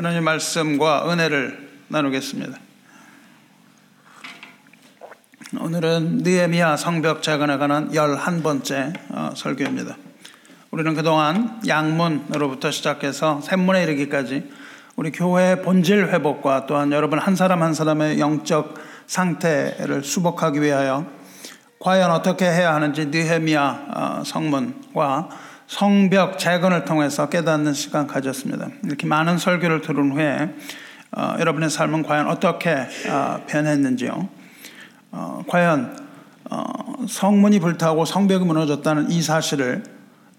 하나님 말씀과 은혜를 나누겠습니다. 오늘은 느헤미야 성벽 재건에 관한 11번째 어, 설교입니다. 우리는 그동안 양문으로부터 시작해서 샘문에 이르기까지 우리 교회의 본질 회복과 또한 여러분 한 사람 한 사람의 영적 상태를 수복하기 위하여 과연 어떻게 해야 하는지 느헤미야 어, 성문과 성벽 재건을 통해서 깨닫는 시간 가졌습니다. 이렇게 많은 설교를 들은 후에 어, 여러분의 삶은 과연 어떻게 어, 변했는지요? 어, 과연 어, 성문이 불타고 성벽이 무너졌다는 이 사실을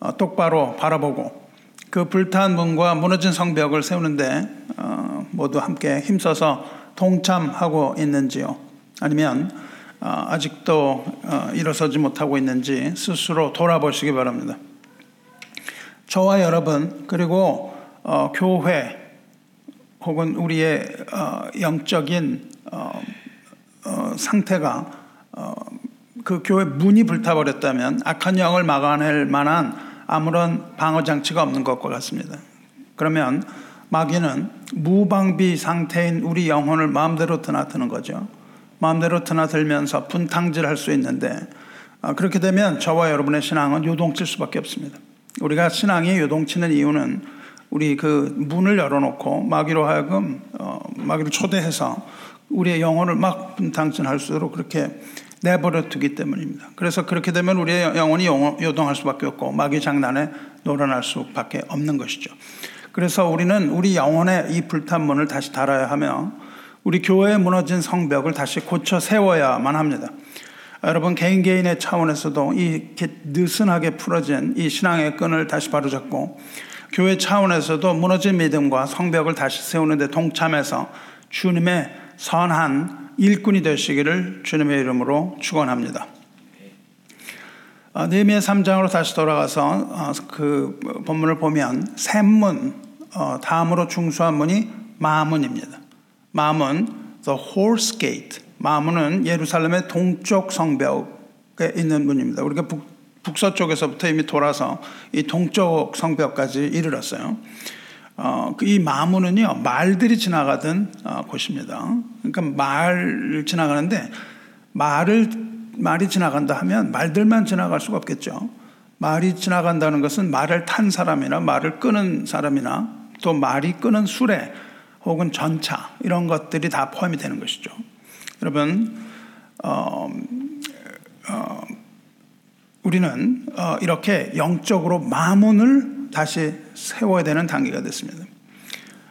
어, 똑바로 바라보고 그 불탄 문과 무너진 성벽을 세우는데 어, 모두 함께 힘써서 동참하고 있는지요? 아니면 아직도 일어서지 못하고 있는지 스스로 돌아보시기 바랍니다. 저와 여러분 그리고 어, 교회 혹은 우리의 어, 영적인 어, 어 상태가 어, 그 교회 문이 불타버렸다면 악한 영을 막아낼 만한 아무런 방어 장치가 없는 것과 같습니다. 그러면 마귀는 무방비 상태인 우리 영혼을 마음대로 드나드는 거죠. 마음대로 드나들면서 분탕질할 수 있는데 어, 그렇게 되면 저와 여러분의 신앙은 요동칠 수밖에 없습니다. 우리가 신앙이 요동치는 이유는 우리 그 문을 열어놓고 마귀로 하여금 어, 마귀를 초대해서 우리의 영혼을 막 분탕진할 수 있도록 그렇게 내버려 두기 때문입니다. 그래서 그렇게 되면 우리의 영혼이 요동할 수밖에 없고 마귀 장난에 놀아날 수밖에 없는 것이죠. 그래서 우리는 우리 영혼의 이 불탄 문을 다시 달아야 하며 우리 교회에 무너진 성벽을 다시 고쳐 세워야만 합니다. 여러분 개인 개인의 차원에서도 이 느슨하게 풀어진 이 신앙의 끈을 다시 바로잡고 교회 차원에서도 무너진 믿음과 성벽을 다시 세우는데 동참해서 주님의 선한 일꾼이 되시기를 주님의 이름으로 축원합니다. 네미의 3장으로 다시 돌아가서 어, 그 본문을 보면 샘문 어, 다음으로 중수한 문이 마문입니다. 마문 the horse gate 마문은 예루살렘의 동쪽 성벽에 있는 문입니다. 우리가 북, 북서쪽에서부터 이미 돌아서 이 동쪽 성벽까지 이르렀어요. 어, 그이 마문은요, 말들이 지나가던 어, 곳입니다. 그러니까 말 지나가는데, 말을, 말이 지나간다 하면 말들만 지나갈 수가 없겠죠. 말이 지나간다는 것은 말을 탄 사람이나 말을 끄는 사람이나 또 말이 끄는 수레 혹은 전차 이런 것들이 다 포함이 되는 것이죠. 여러분, 어, 어, 우리는 어, 이렇게 영적으로 마문을 다시 세워야 되는 단계가 됐습니다.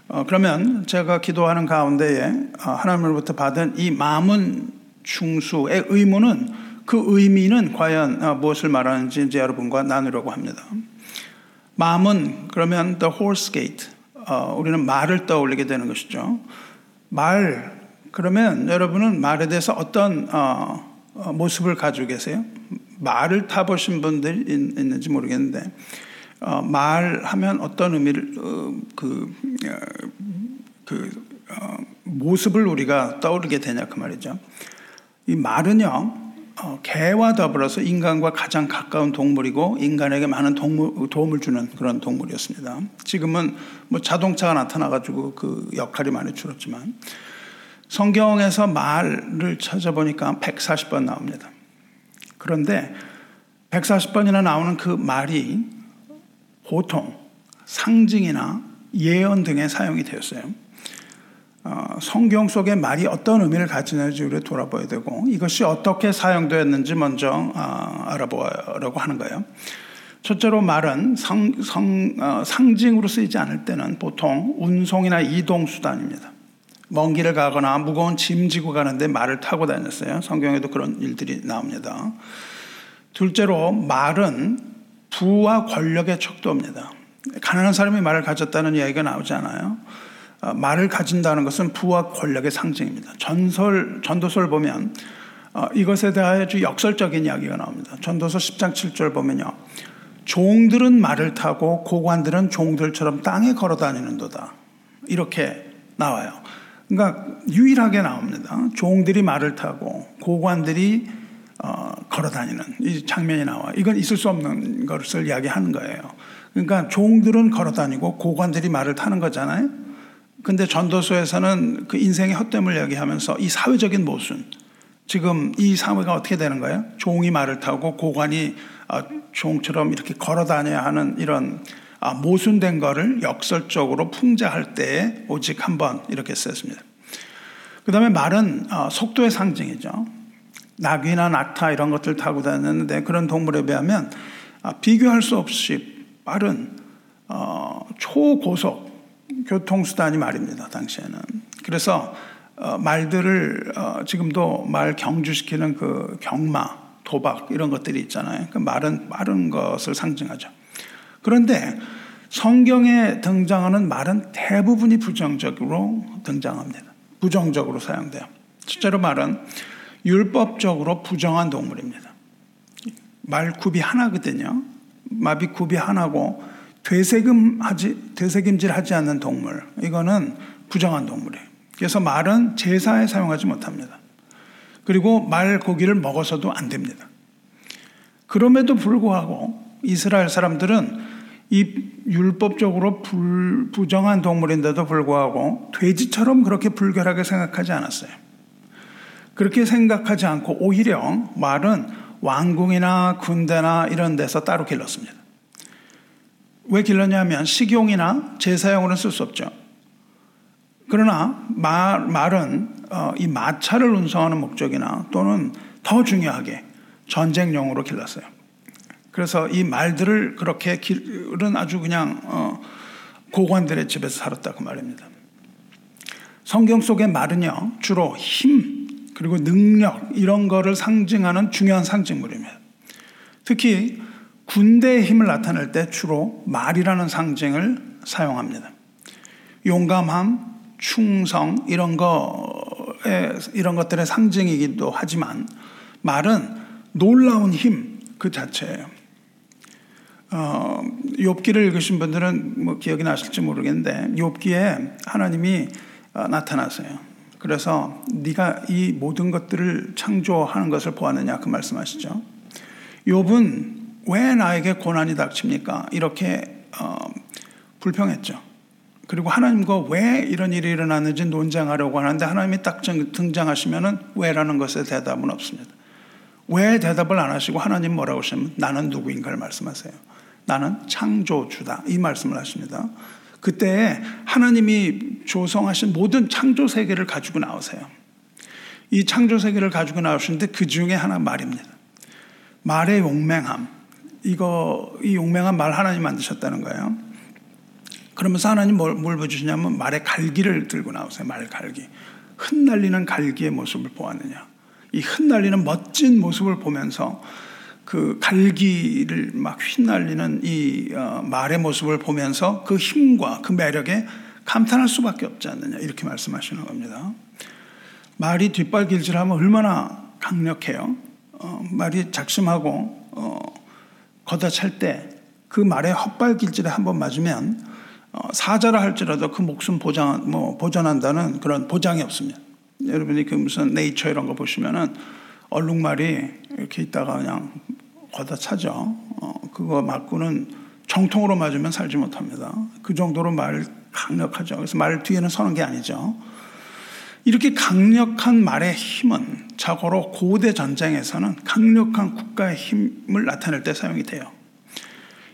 어, 그러면 제가 기도하는 가운데에 어, 하나님으로부터 받은 이 마문 중수의 의무는 그 의미는 과연 어, 무엇을 말하는지 이제 여러분과 나누려고 합니다. 마문 그러면 the horse gate 어, 우리는 말을 떠올리게 되는 것이죠. 말 그러면 여러분은 말에 대해서 어떤 어, 어, 모습을 가지고 계세요? 말을 타보신 분들 있는지 모르겠는데 어, 말하면 어떤 의미를 어, 그, 어, 그 어, 모습을 우리가 떠오르게 되냐 그 말이죠. 이 말은요 개와 더불어서 인간과 가장 가까운 동물이고 인간에게 많은 동물, 도움을 주는 그런 동물이었습니다. 지금은 뭐 자동차가 나타나가지고 그 역할이 많이 줄었지만 성경에서 말을 찾아보니까 140번 나옵니다. 그런데 140번이나 나오는 그 말이 보통 상징이나 예언 등에 사용이 되었어요. 어, 성경 속의 말이 어떤 의미를 가지는지 우리 돌아봐야 되고 이것이 어떻게 사용되었는지 먼저 어, 알아보려고 하는 거예요. 첫째로 말은 상, 성, 어, 상징으로 쓰이지 않을 때는 보통 운송이나 이동 수단입니다. 먼 길을 가거나 무거운 짐 지고 가는데 말을 타고 다녔어요. 성경에도 그런 일들이 나옵니다. 둘째로 말은 부와 권력의 척도입니다. 가난한 사람이 말을 가졌다는 이야기가 나오지 않아요. 어, 말을 가진다는 것은 부와 권력의 상징입니다. 전설, 전도서를 보면 어, 이것에 대하여 아주 역설적인 이야기가 나옵니다. 전도서 10장 7절 보면요. 종들은 말을 타고 고관들은 종들처럼 땅에 걸어 다니는도다. 이렇게 나와요. 그러니까 유일하게 나옵니다. 종들이 말을 타고 고관들이 어, 걸어 다니는 이 장면이 나와. 이건 있을 수 없는 것을 이야기하는 거예요. 그러니까 종들은 걸어 다니고 고관들이 말을 타는 거잖아요. 근데 전도서에서는 그 인생의 헛됨을 얘기하면서 이 사회적인 모순, 지금 이 사회가 어떻게 되는 거예요? 종이 말을 타고 고관이 아, 종처럼 이렇게 걸어 다녀야 하는 이런 아, 모순된 거를 역설적으로 풍자할 때에 오직 한 번 이렇게 썼습니다. 그 다음에 말은 아, 속도의 상징이죠. 나귀나 낙타 이런 것들 타고 다녔는데 그런 동물에 비하면 비교할 수 없이 빠른 어, 초고속 교통수단이 말입니다. 당시에는. 그래서 어, 말들을 어, 지금도 말 경주시키는 그 경마, 도박 이런 것들이 있잖아요. 그 말은 빠른 것을 상징하죠. 그런데 성경에 등장하는 말은 대부분이 부정적으로 등장합니다. 부정적으로 사용돼요. 실제로 말은 율법적으로 부정한 동물입니다. 말 굽이 하나거든요. 마비 굽이 하나고 되새김하지 되새김질하지 않는 동물 이거는 부정한 동물이에요. 그래서 말은 제사에 사용하지 못합니다. 그리고 말 고기를 먹어서도 안 됩니다. 그럼에도 불구하고 이스라엘 사람들은 이 율법적으로 불, 부정한 동물인데도 불구하고 돼지처럼 그렇게 불결하게 생각하지 않았어요. 그렇게 생각하지 않고 오히려 말은 왕궁이나 군대나 이런 데서 따로 길렀습니다. 왜 길렀냐면 식용이나 제사용으로는 쓸 수 없죠. 그러나 말, 말은 어, 이 마차를 운송하는 목적이나 또는 더 중요하게 전쟁용으로 길렀어요. 그래서 이 말들을 그렇게 기른 아주 그냥 어, 고관들의 집에서 살았다고 말입니다. 성경 속의 말은요 주로 힘 그리고 능력 이런 거를 상징하는 중요한 상징물입니다. 특히 군대의 힘을 나타낼 때 주로 말이라는 상징을 사용합니다. 용감함, 충성 이런 거에 이런 것들의 상징이기도 하지만 말은 놀라운 힘 그 자체예요. 어, 욥기를 읽으신 분들은 뭐 기억이 나실지 모르겠는데 욥기에 하나님이 어, 나타나세요. 그래서 네가 이 모든 것들을 창조하는 것을 보았느냐 그 말씀하시죠. 욥은 왜 나에게 고난이 닥칩니까? 이렇게 어, 불평했죠. 그리고 하나님과 왜 이런 일이 일어났는지 논쟁하려고 하는데 하나님이 딱 등장하시면은 왜라는 것에 대답은 없습니다. 왜 대답을 안 하시고 하나님 뭐라고 하시면 나는 누구인가를 말씀하세요. 나는 창조주다. 이 말씀을 하십니다. 그때 하나님이 조성하신 모든 창조 세계를 가지고 나오세요. 이 창조 세계를 가지고 나오시는데 그 중에 하나 말입니다. 말의 용맹함. 이거, 이 용맹한 말 하나님 만드셨다는 거예요. 그러면서 하나님 뭘, 뭘 보여주시냐면 말의 갈기를 들고 나오세요. 말 갈기. 흩날리는 갈기의 모습을 보았느냐. 이 흩날리는 멋진 모습을 보면서 그 갈기를 막 휘날리는 이 어, 말의 모습을 보면서 그 힘과 그 매력에 감탄할 수밖에 없지 않느냐. 이렇게 말씀하시는 겁니다. 말이 뒷발길질하면 얼마나 강력해요. 어, 말이 작심하고 어, 걷어찰 때 그 말의 헛발길질에 한번 맞으면 어, 사자라 할지라도 그 목숨 보장, 뭐, 보전한다는 그런 보장이 없습니다. 여러분이 그 무슨 네이처 이런 거 보시면은 얼룩말이 이렇게 있다가 그냥 걷어차죠. 어, 그거 맞고는 정통으로 맞으면 살지 못합니다. 그 정도로 말 강력하죠. 그래서 말 뒤에는 서는 게 아니죠. 이렇게 강력한 말의 힘은 자고로 고대 전쟁에서는 강력한 국가의 힘을 나타낼 때 사용이 돼요.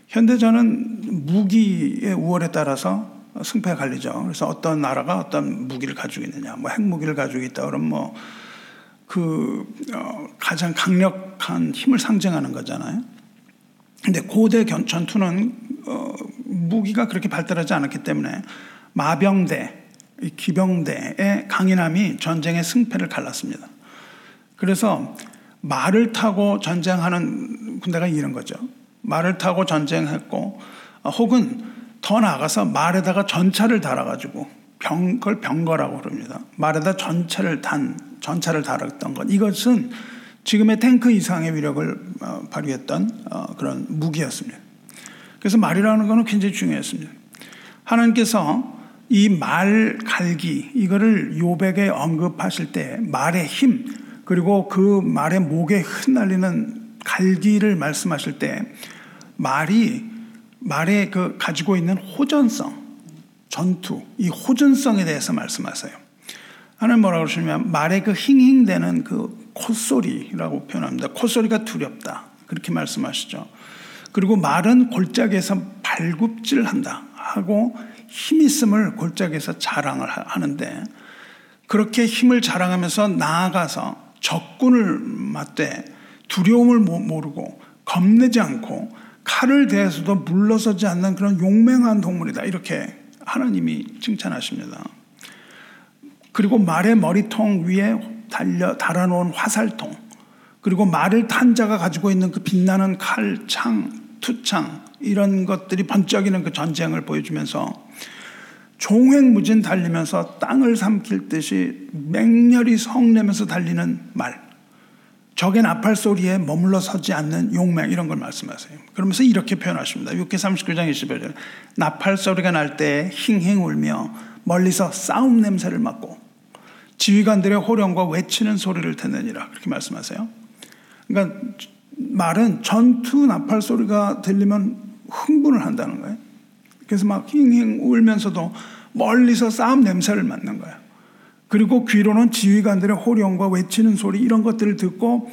현대전은 무기의 우월에 따라서 승패가 갈리죠. 그래서 어떤 나라가 어떤 무기를 가지고 있느냐, 뭐 핵무기를 가지고 있다 그러면 뭐 그 어, 가장 강력한 힘을 상징하는 거잖아요. 근데 고대 전투는 어, 무기가 그렇게 발달하지 않았기 때문에 마병대, 기병대의 강인함이 전쟁의 승패를 갈랐습니다. 그래서 말을 타고 전쟁하는 군대가 이런 거죠. 말을 타고 전쟁했고 어, 혹은 더 나아가서 말에다가 전차를 달아가지고 병, 그걸 병거라고 그럽니다. 말에다 전차를 단, 전차를 달았던 것. 이것은 지금의 탱크 이상의 위력을 어, 발휘했던 어, 그런 무기였습니다. 그래서 말이라는 것은 굉장히 중요했습니다. 하나님께서 이 말 갈기 이거를 요백에 언급하실 때 말의 힘 그리고 그 말의 목에 흩날리는 갈기를 말씀하실 때 말이 말에 그 가지고 있는 호전성, 전투, 이 호전성에 대해서 말씀하세요. 하나님 뭐라고 그러시냐면 말의 그 힝힝대는 그 콧소리라고 표현합니다. 콧소리가 두렵다. 그렇게 말씀하시죠. 그리고 말은 골짜기에서 발굽질한다 하고 힘 있음을 골짜기에서 자랑을 하는데 그렇게 힘을 자랑하면서 나아가서 적군을 맞대 두려움을 모르고 겁내지 않고 칼을 대해서도 물러서지 않는 그런 용맹한 동물이다. 이렇게 하나님이 칭찬하십니다. 그리고 말의 머리통 위에 달려 달아놓은 화살통, 그리고 말을 탄 자가 가지고 있는 그 빛나는 칼, 창, 투창 이런 것들이 번쩍이는 그 전쟁을 보여주면서 종횡무진 달리면서 땅을 삼킬 듯이 맹렬히 성내면서 달리는 말. 적의 나팔 소리에 머물러 서지 않는 용맹 이런 걸 말씀하세요. 그러면서 이렇게 표현하십니다. 6개 39장 21절. 나팔 소리가 날 때 힝힝 울며 멀리서 싸움 냄새를 맡고 지휘관들의 호령과 외치는 소리를 듣느니라. 그렇게 말씀하세요. 그러니까 말은 전투 나팔 소리가 들리면 흥분을 한다는 거예요. 그래서 막 힝힝 울면서도 멀리서 싸움 냄새를 맡는 거예요. 그리고 귀로는 지휘관들의 호령과 외치는 소리 이런 것들을 듣고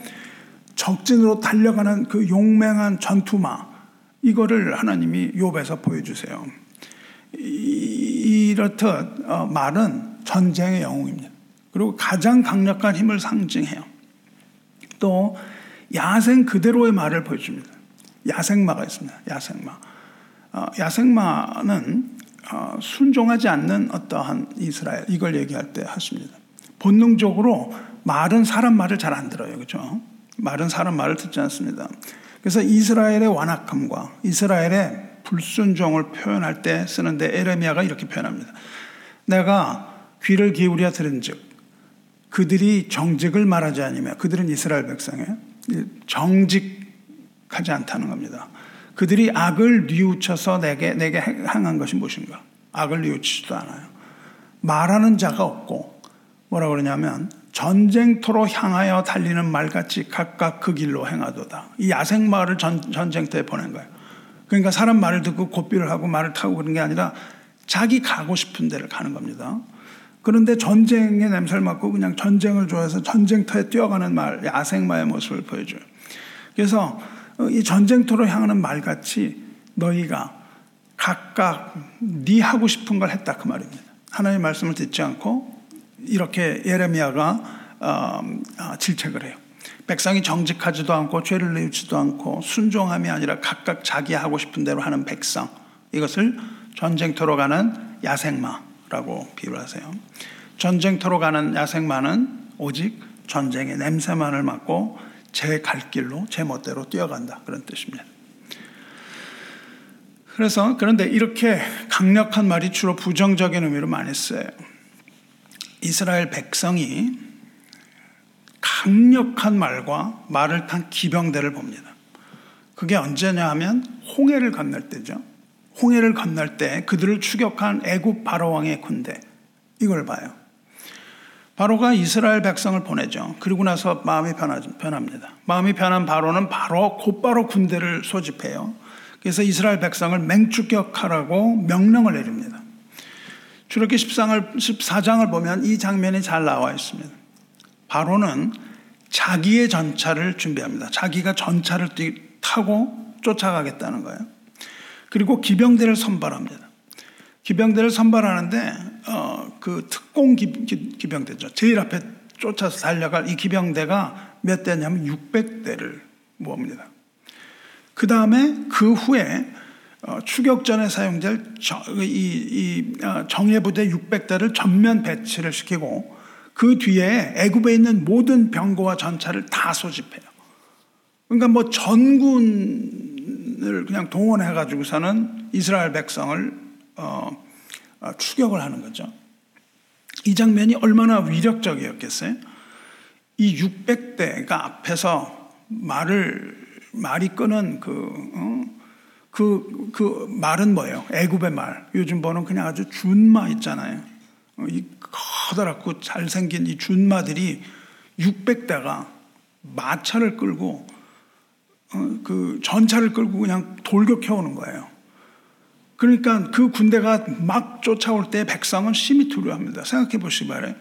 적진으로 달려가는 그 용맹한 전투마 이거를 하나님이 욥에서 보여주세요. 이렇듯 어, 말은 전쟁의 영웅입니다. 그리고 가장 강력한 힘을 상징해요. 또 야생 그대로의 말을 보여줍니다. 야생마가 있습니다. 야생마. 어, 야생마는 어, 순종하지 않는 어떠한 이스라엘 이걸 얘기할 때 하십니다. 본능적으로 말은 사람 말을 잘 안 들어요. 그렇죠? 말은 사람 말을 듣지 않습니다. 그래서 이스라엘의 완악함과 이스라엘의 불순종을 표현할 때 쓰는데 에레미야가 이렇게 표현합니다. 내가 귀를 기울여 들은즉 그들이 정직을 말하지 않으며 그들은 이스라엘 백성이에요. 정직하지 않다는 겁니다. 그들이 악을 뉘우쳐서 내게 내게 행한 것이 무엇인가? 악을 뉘우치지도 않아요. 말하는 자가 없고 뭐라 그러냐면 전쟁터로 향하여 달리는 말같이 각각 그 길로 행하도다. 이 야생 마을을 전, 전쟁터에 보낸 거예요. 그러니까 사람 말을 듣고 고삐를 하고 말을 타고 그런 게 아니라 자기 가고 싶은 데를 가는 겁니다. 그런데 전쟁의 냄새를 맡고 그냥 전쟁을 좋아해서 전쟁터에 뛰어가는 말, 야생마의 모습을 보여줘요. 그래서 이 전쟁터로 향하는 말같이 너희가 각각 네 하고 싶은 걸 했다 그 말입니다. 하나님의 말씀을 듣지 않고 이렇게 예레미야가 어, 어, 질책을 해요. 백성이 정직하지도 않고 죄를 뉘우치도 않고 순종함이 아니라 각각 자기 하고 싶은 대로 하는 백성 이것을 전쟁터로 가는 야생마 라고 비유하세요. 전쟁터로 가는 야생마는 오직 전쟁의 냄새만을 맡고 제 갈 길로 제 멋대로 뛰어간다 그런 뜻입니다. 그래서 그런데 이렇게 강력한 말이 주로 부정적인 의미로 많이 써요. 이스라엘 백성이 강력한 말과 말을 탄 기병대를 봅니다. 그게 언제냐 하면 홍해를 건널 때죠. 홍해를 건널 때 그들을 추격한 애굽 바로 왕의 군대 이걸 봐요. 바로가 이스라엘 백성을 보내죠. 그리고 나서 마음이 변합니다. 마음이 변한 바로는 바로 곧바로 군대를 소집해요. 그래서 이스라엘 백성을 맹추격하라고 명령을 내립니다. 출애기 14장을, 14장을 보면 이 장면이 잘 나와 있습니다. 바로는 자기의 전차를 준비합니다. 자기가 전차를 타고 쫓아가겠다는 거예요. 그리고 기병대를 선발합니다. 기병대를 선발하는데 어, 그 특공 기, 기, 병대죠 제일 앞에 쫓아서 달려갈 이 기병대가 몇 대냐면 600대를 모읍니다. 그 다음에 그 후에 어, 추격전에 사용될 저, 이, 이 어, 정예부대 600대를 전면 배치를 시키고 그 뒤에 애굽에 있는 모든 병거와 전차를 다 소집해요. 그러니까 뭐 전군 을 그냥 동원해 가지고서는 이스라엘 백성을 어, 어, 추격을 하는 거죠. 이 장면이 얼마나 위력적이었겠어요? 이 600대가 앞에서 말을 말이 끄는 그, 어? 그, 그 말은 뭐예요? 애굽의 말. 요즘 보는 그냥 아주 준마 있잖아요. 어, 이 커다랗고 잘생긴 이 준마들이 600대가 마차를 끌고 어, 그 전차를 끌고 그냥 돌격해 오는 거예요. 그러니까 그 군대가 막 쫓아올 때 백성은 심히 두려워합니다. 생각해 보시기 바래.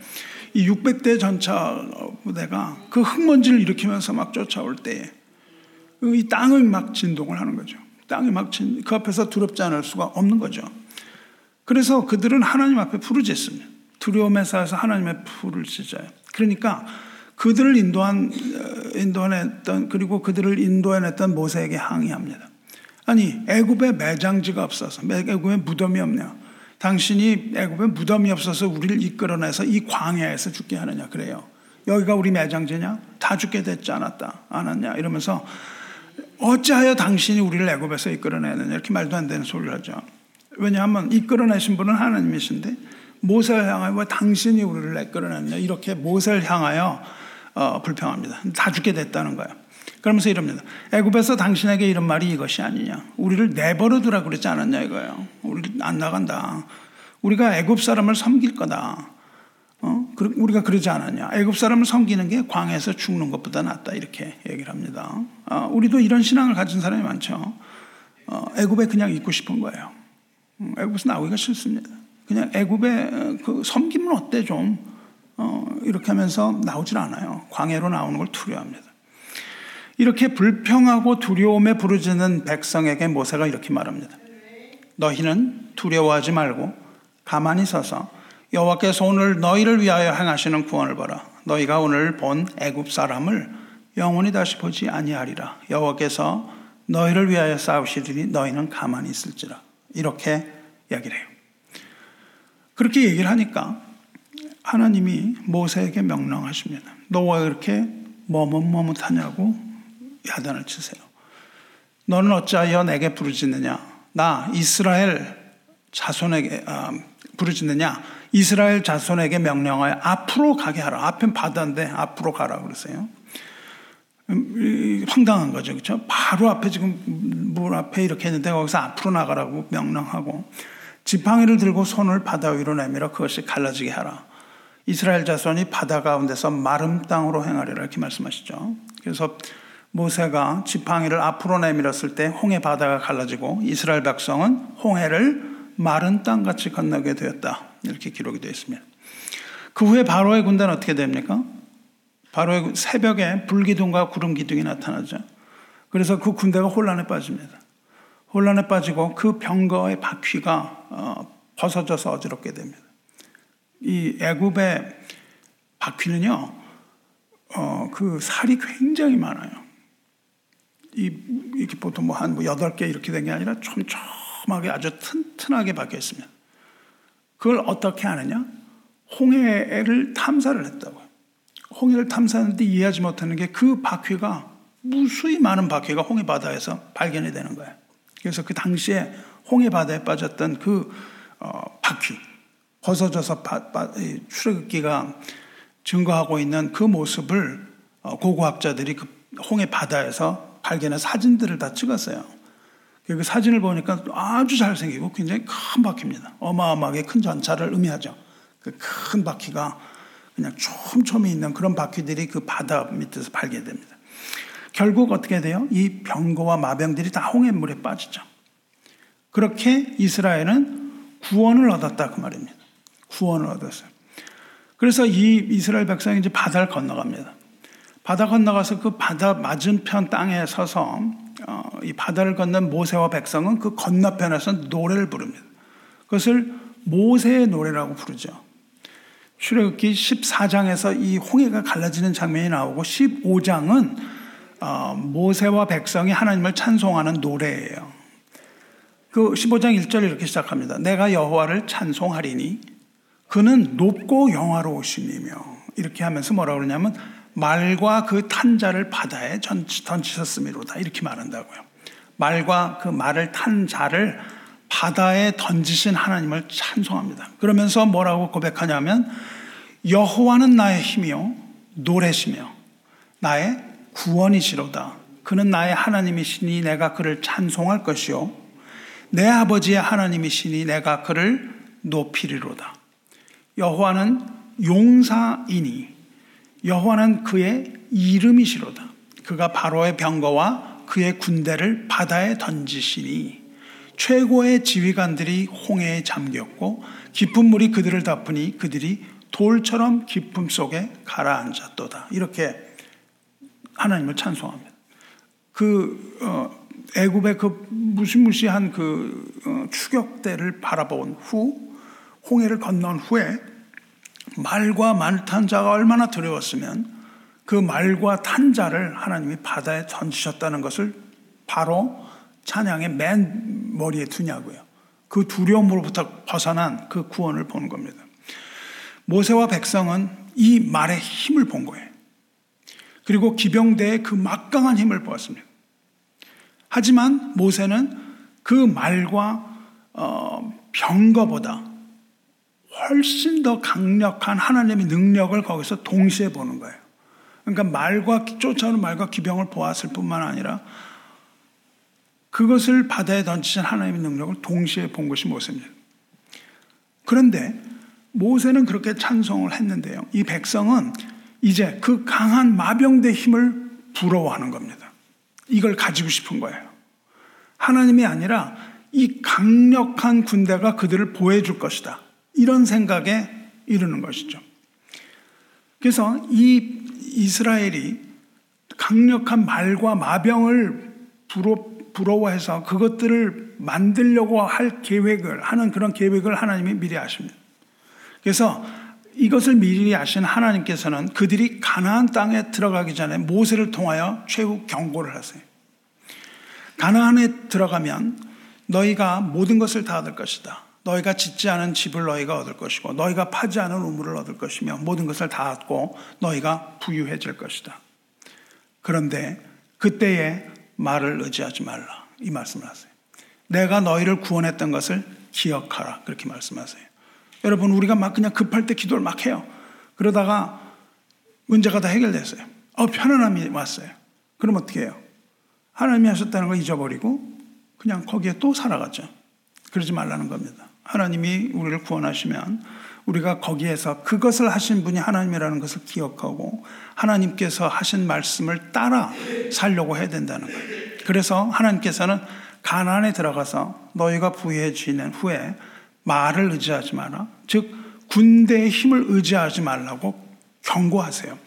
이 600대 전차 부대가 그 흙먼지를 일으키면서 막 쫓아올 때 이 땅을 막 진동을 하는 거죠. 땅이 막 진, 그 앞에서 두렵지 않을 수가 없는 거죠. 그래서 그들은 하나님 앞에 부르짖습니다. 두려움에 쌓여서 하나님의 불을 짖어요. 그러니까 그들을 인도한 인도해냈던 그리고 그들을 인도해냈던 모세에게 항의합니다. 아니 애굽에 매장지가 없어서 애굽에 무덤이 없냐? 당신이 애굽에 무덤이 없어서 우리를 이끌어내서 이 광야에서 죽게 하느냐 그래요. 여기가 우리 매장지냐? 다 죽게 됐지 않았다 않았냐 이러면서 어찌하여 당신이 우리를 애굽에서 이끌어내느냐 이렇게 말도 안 되는 소리를 하죠. 왜냐하면 이끌어내신 분은 하나님이신데 모세를 향하여 왜 당신이 우리를 이끌어냈냐 이렇게 모세를 향하여 어, 불평합니다. 다 죽게 됐다는 거예요. 그러면서 이럽니다. 애굽에서 당신에게 이런 말이 이것이 아니냐. 우리를 내버려 두라 그랬지 않았냐 이거예요. 우리 안 나간다. 우리가 애굽 사람을 섬길 거다. 어? 우리가 그러지 않았냐. 애굽 사람을 섬기는 게 광에서 죽는 것보다 낫다. 이렇게 얘기를 합니다. 어, 우리도 이런 신앙을 가진 사람이 많죠. 어, 애굽에 그냥 있고 싶은 거예요. 음, 애굽에서 나오기가 싫습니다. 그냥 애굽에 그 섬기면 어때 좀 어, 이렇게 하면서 나오질 않아요. 광해로 나오는 걸 두려워합니다. 이렇게 불평하고 두려움에 부르짖는 백성에게 모세가 이렇게 말합니다. 너희는 두려워하지 말고 가만히 서서 여호와께서 오늘 너희를 위하여 행하시는 구원을 보라. 너희가 오늘 본 애굽 사람을 영원히 다시 보지 아니하리라. 여호와께서 너희를 위하여 싸우시리니 너희는 가만히 있을지라. 이렇게 이야기를 해요. 그렇게 얘기를 하니까 하나님이 모세에게 명령하십니다. 너와 이렇게 머뭇머뭇하냐고 야단을 치세요. 너는 어찌하여 내게 부르짖느냐? 나 이스라엘 자손에게 아, 부르짖느냐? 이스라엘 자손에게 명령하여 앞으로 가게 하라. 앞엔 바다인데 앞으로 가라 그러세요. 음, 황당한 거죠. 그렇죠? 바로 앞에 지금 물 앞에 이렇게 했는데 거기서 앞으로 나가라고 명령하고 지팡이를 들고 손을 바다 위로 내밀어 그것이 갈라지게 하라. 이스라엘 자손이 바다 가운데서 마름 땅으로 행하리라 이렇게 말씀하시죠. 그래서 모세가 지팡이를 앞으로 내밀었을 때 홍해 바다가 갈라지고 이스라엘 백성은 홍해를 마른 땅같이 건너게 되었다. 이렇게 기록이 되어 있습니다. 그 후에 바로의 군대는 어떻게 됩니까? 바로의 새벽에 불기둥과 구름 기둥이 나타나죠. 그래서 그 군대가 혼란에 빠집니다. 혼란에 빠지고 그 병거의 바퀴가 어, 벗어져서 어지럽게 됩니다. 이 애굽의 바퀴는요, 어, 그 살이 굉장히 많아요. 이, 이렇게 보통 뭐한뭐 여덟 개 이렇게 된 게 아니라 촘촘하게 아주 튼튼하게 박혀 있습니다. 그걸 어떻게 하느냐? 홍해를 탐사를 했다고요. 홍해를 탐사하는데 이해하지 못하는 게 그 바퀴가 무수히 많은 바퀴가 홍해 바다에서 발견이 되는 거예요. 그래서 그 당시에 홍해 바다에 빠졌던 그 어, 바퀴 벗어져서 출애굽기가 증거하고 있는 그 모습을 어, 고고학자들이 그 홍해 바다에서 발견한 사진들을 다 찍었어요. 그 사진을 보니까 아주 잘생기고 굉장히 큰 바퀴입니다. 어마어마하게 큰 전차를 의미하죠. 그 큰 바퀴가 그냥 촘촘히 있는 그런 바퀴들이 그 바다 밑에서 발견됩니다. 결국 어떻게 돼요? 이 병거와 마병들이 다 홍해물에 빠지죠. 그렇게 이스라엘은 구원을 얻었다 그 말입니다. 구원을 얻었어요. 그래서 이 이스라엘 백성이 이제 바다를 건너갑니다. 바다 건너가서 그 바다 맞은편 땅에 서서 어, 이 바다를 건넌 모세와 백성은 그 건너편에서 노래를 부릅니다. 그것을 모세의 노래라고 부르죠. 출애굽기 14장에서 이 홍해가 갈라지는 장면이 나오고 15장은 어, 모세와 백성이 하나님을 찬송하는 노래예요. 그 15장 1절 이렇게 시작합니다. 내가 여호와를 찬송하리니 그는 높고 영화로우심이며 이렇게 하면서 뭐라 그러냐면 말과 그 탄자를 바다에 던지셨음이로다 이렇게 말한다고요. 말과 그 말을 탄 자를 바다에 던지신 하나님을 찬송합니다. 그러면서 뭐라고 고백하냐면 여호와는 나의 힘이요 노래시며 나의 구원이시로다. 그는 나의 하나님이시니 내가 그를 찬송할 것이요. 내 아버지의 하나님이시니 내가 그를 높이리로다. 여호와는 용사이니 여호와는 그의 이름이시로다. 그가 바로의 병거와 그의 군대를 바다에 던지시니 최고의 지휘관들이 홍해에 잠겼고 깊은 물이 그들을 덮으니 그들이 돌처럼 깊음 속에 가라앉았도다. 이렇게 하나님을 찬송합니다. 그 어, 애굽의 그 무시무시한 그 어, 추격대를 바라본 후 홍해를 건넌 후에 말과 말 탄 자가 얼마나 두려웠으면 그 말과 탄 자를 하나님이 바다에 던지셨다는 것을 바로 찬양의 맨 머리에 두냐고요. 그 두려움으로부터 벗어난 그 구원을 본 겁니다. 모세와 백성은 이 말의 힘을 본 거예요. 그리고 기병대의 그 막강한 힘을 보았습니다. 하지만 모세는 그 말과 어, 병거보다 훨씬 더 강력한 하나님의 능력을 거기서 동시에 보는 거예요. 그러니까 말과 쫓아오는 말과 기병을 보았을 뿐만 아니라 그것을 바다에 던지신 하나님의 능력을 동시에 본 것이 모세입니다. 그런데 모세는 그렇게 찬송을 했는데요. 이 백성은 이제 그 강한 마병대 힘을 부러워하는 겁니다. 이걸 가지고 싶은 거예요. 하나님이 아니라 이 강력한 군대가 그들을 보호해줄 것이다. 이런 생각에 이르는 것이죠. 그래서 이 이스라엘이 강력한 말과 마병을 부러, 부러워해서 그것들을 만들려고 할 계획을 하는 그런 계획을 하나님이 미리 아십니다. 그래서 이것을 미리 아신 하나님께서는 그들이 가나안 땅에 들어가기 전에 모세를 통하여 최후 경고를 하세요. 가나안에 들어가면 너희가 모든 것을 다 얻을 것이다. 너희가 짓지 않은 집을 너희가 얻을 것이고 너희가 파지 않은 우물을 얻을 것이며 모든 것을 다 얻고 너희가 부유해질 것이다. 그런데 그때에 말을 의지하지 말라. 이 말씀을 하세요. 내가 너희를 구원했던 것을 기억하라. 그렇게 말씀하세요. 여러분, 우리가 막 그냥 급할 때 기도를 막 해요. 그러다가 문제가 다 해결됐어요. 어, 편안함이 왔어요. 그럼 어떻게 해요? 하나님이 하셨다는 걸 잊어버리고 그냥 거기에 또 살아가죠. 그러지 말라는 겁니다. 하나님이 우리를 구원하시면 우리가 거기에서 그것을 하신 분이 하나님이라는 것을 기억하고 하나님께서 하신 말씀을 따라 살려고 해야 된다는 거예요. 그래서 하나님께서는 가난에 들어가서 너희가 부유해지는 후에 말을 의지하지 마라. 즉 군대의 힘을 의지하지 말라고 경고하세요.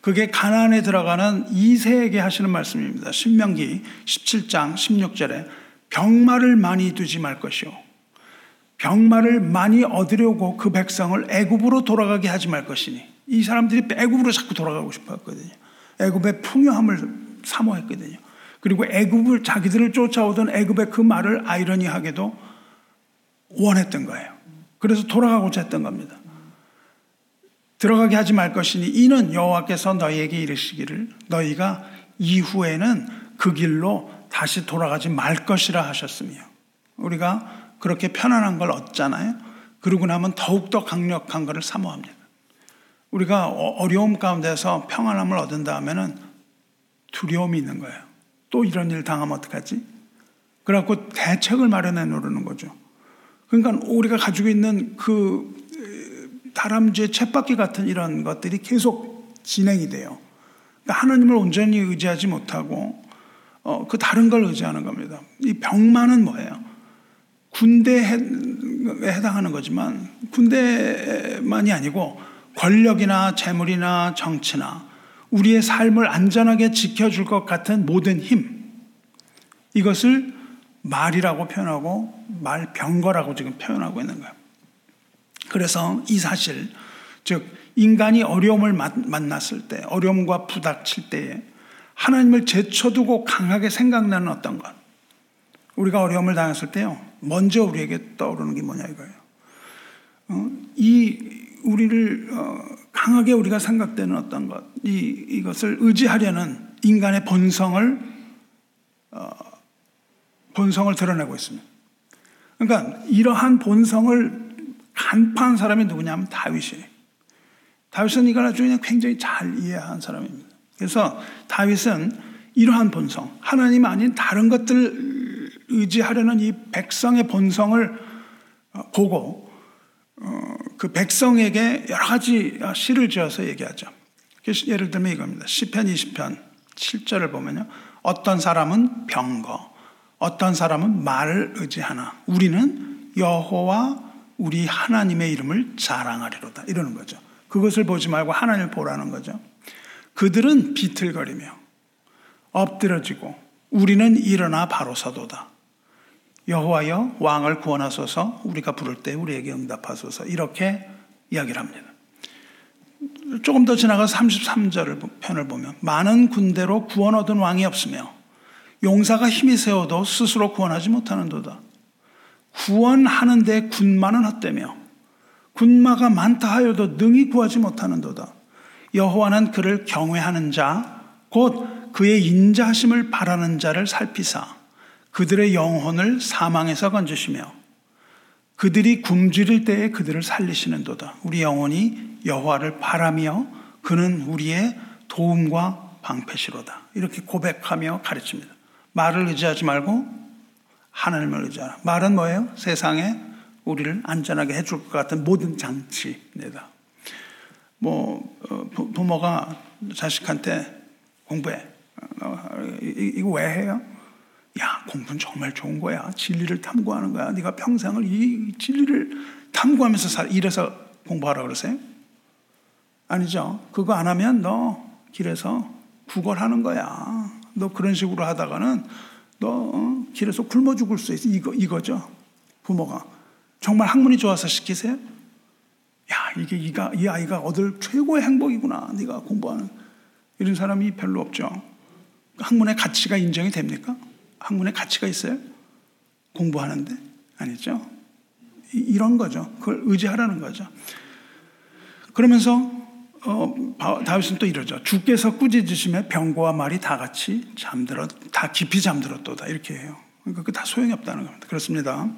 그게 가난에 들어가는 이세에게 하시는 말씀입니다. 신명기 17장 16절에 병마를 많이 두지 말 것이요. 병마를 많이 얻으려고 그 백성을 애굽으로 돌아가게 하지 말 것이니 이 사람들이 애굽으로 자꾸 돌아가고 싶어 했거든요. 애굽의 풍요함을 사모했거든요. 그리고 애굽을 자기들을 쫓아오던 애굽의 그 말을 아이러니하게도 원했던 거예요. 그래서 돌아가고자 했던 겁니다. 들어가게 하지 말 것이니 이는 여호와께서 너희에게 이르시기를 너희가 이후에는 그 길로 다시 돌아가지 말 것이라 하셨으며 우리가 그렇게 편안한 걸 얻잖아요. 그러고 나면 더욱더 강력한 것을 사모합니다. 우리가 어, 어려움 가운데서 평안함을 얻은 다음에는 두려움이 있는 거예요. 또 이런 일 당하면 어떡하지? 그래갖고 대책을 마련해 놓는 거죠. 그러니까 우리가 가지고 있는 그 다람쥐의 챗바퀴 같은 이런 것들이 계속 진행이 돼요. 그러니까 하나님을 온전히 의지하지 못하고 어, 그 다른 걸 의지하는 겁니다. 이 병만은 뭐예요? 군대에 해당하는 거지만 군대만이 아니고 권력이나 재물이나 정치나 우리의 삶을 안전하게 지켜줄 것 같은 모든 힘 이것을 말이라고 표현하고 말병거라고 지금 표현하고 있는 거예요. 그래서 이 사실, 즉, 인간이 어려움을 만났을 때, 어려움과 부닥칠 때에 하나님을 제쳐두고 강하게 생각나는 어떤 것. 우리가 어려움을 당했을 때요, 먼저 우리에게 떠오르는 게 뭐냐 이거예요. 어, 이, 우리를, 어, 강하게 우리가 생각되는 어떤 것, 이, 이것을 의지하려는 인간의 본성을, 어, 본성을 드러내고 있습니다. 그러니까 이러한 본성을 간파한 사람이 누구냐면 다윗이에요. 다윗은 이걸 아주 그냥 굉장히 잘 이해한 사람입니다. 그래서 다윗은 이러한 본성, 하나님 아닌 다른 것들을 의지하려는 이 백성의 본성을 어, 보고 어, 그 백성에게 여러 가지 시를 지어서 얘기하죠. 예를 들면 이겁니다. 시편 20편 7절을 보면요. 어떤 사람은 병거, 어떤 사람은 말을 의지하나 우리는 여호와 우리 하나님의 이름을 자랑하리로다 이러는 거죠. 그것을 보지 말고 하나님을 보라는 거죠. 그들은 비틀거리며 엎드려지고 우리는 일어나 바로 서도다. 여호와여 왕을 구원하소서 우리가 부를 때 우리에게 응답하소서 이렇게 이야기를 합니다. 조금 더 지나가서 33절 편을 보면 많은 군대로 구원 얻은 왕이 없으며 용사가 힘이 세워도 스스로 구원하지 못하는도다. 구원하는데 군마는 헛되며 군마가 많다 하여도 능히 구하지 못하는도다. 여호와는 그를 경외하는 자, 곧 그의 인자하심을 바라는 자를 살피사 그들의 영혼을 사망에서 건지시며 그들이 굶주릴 때에 그들을 살리시는도다. 우리 영혼이 여호와를 바라며 그는 우리의 도움과 방패시로다. 이렇게 고백하며 가르칩니다. 말을 의지하지 말고 하나님을 의지하라. 말은 뭐예요? 세상에 우리를 안전하게 해줄 것 같은 모든 장치입니다. 뭐 어, 부모가 자식한테 공부해. 어, 이거 왜 해요? 야 공부는 정말 좋은 거야. 진리를 탐구하는 거야. 네가 평생을 이 진리를 탐구하면서 살. 이래서 공부하라 그러세요? 아니죠. 그거 안 하면 너 길에서 구걸하는 거야. 너 그런 식으로 하다가는 너 어, 길에서 굶어 죽을 수 있어. 이거 이거죠. 부모가 정말 학문이 좋아서 시키세요? 야 이게 이가 이 아이가 얻을 최고의 행복이구나. 네가 공부하는 이런 사람이 별로 없죠. 학문의 가치가 인정이 됩니까? 학문의 가치가 있어요? 공부하는데 아니죠. 이런 거죠. 그걸 의지하라는 거죠. 그러면서 어, 다윗은 또 이러죠. 주께서 꾸짖으심에 병고와 말이 다 같이 잠들어, 다 깊이 잠들었도다. 이렇게 해요. 그러니까 그 다 소용이 없다는 겁니다. 그렇습니다.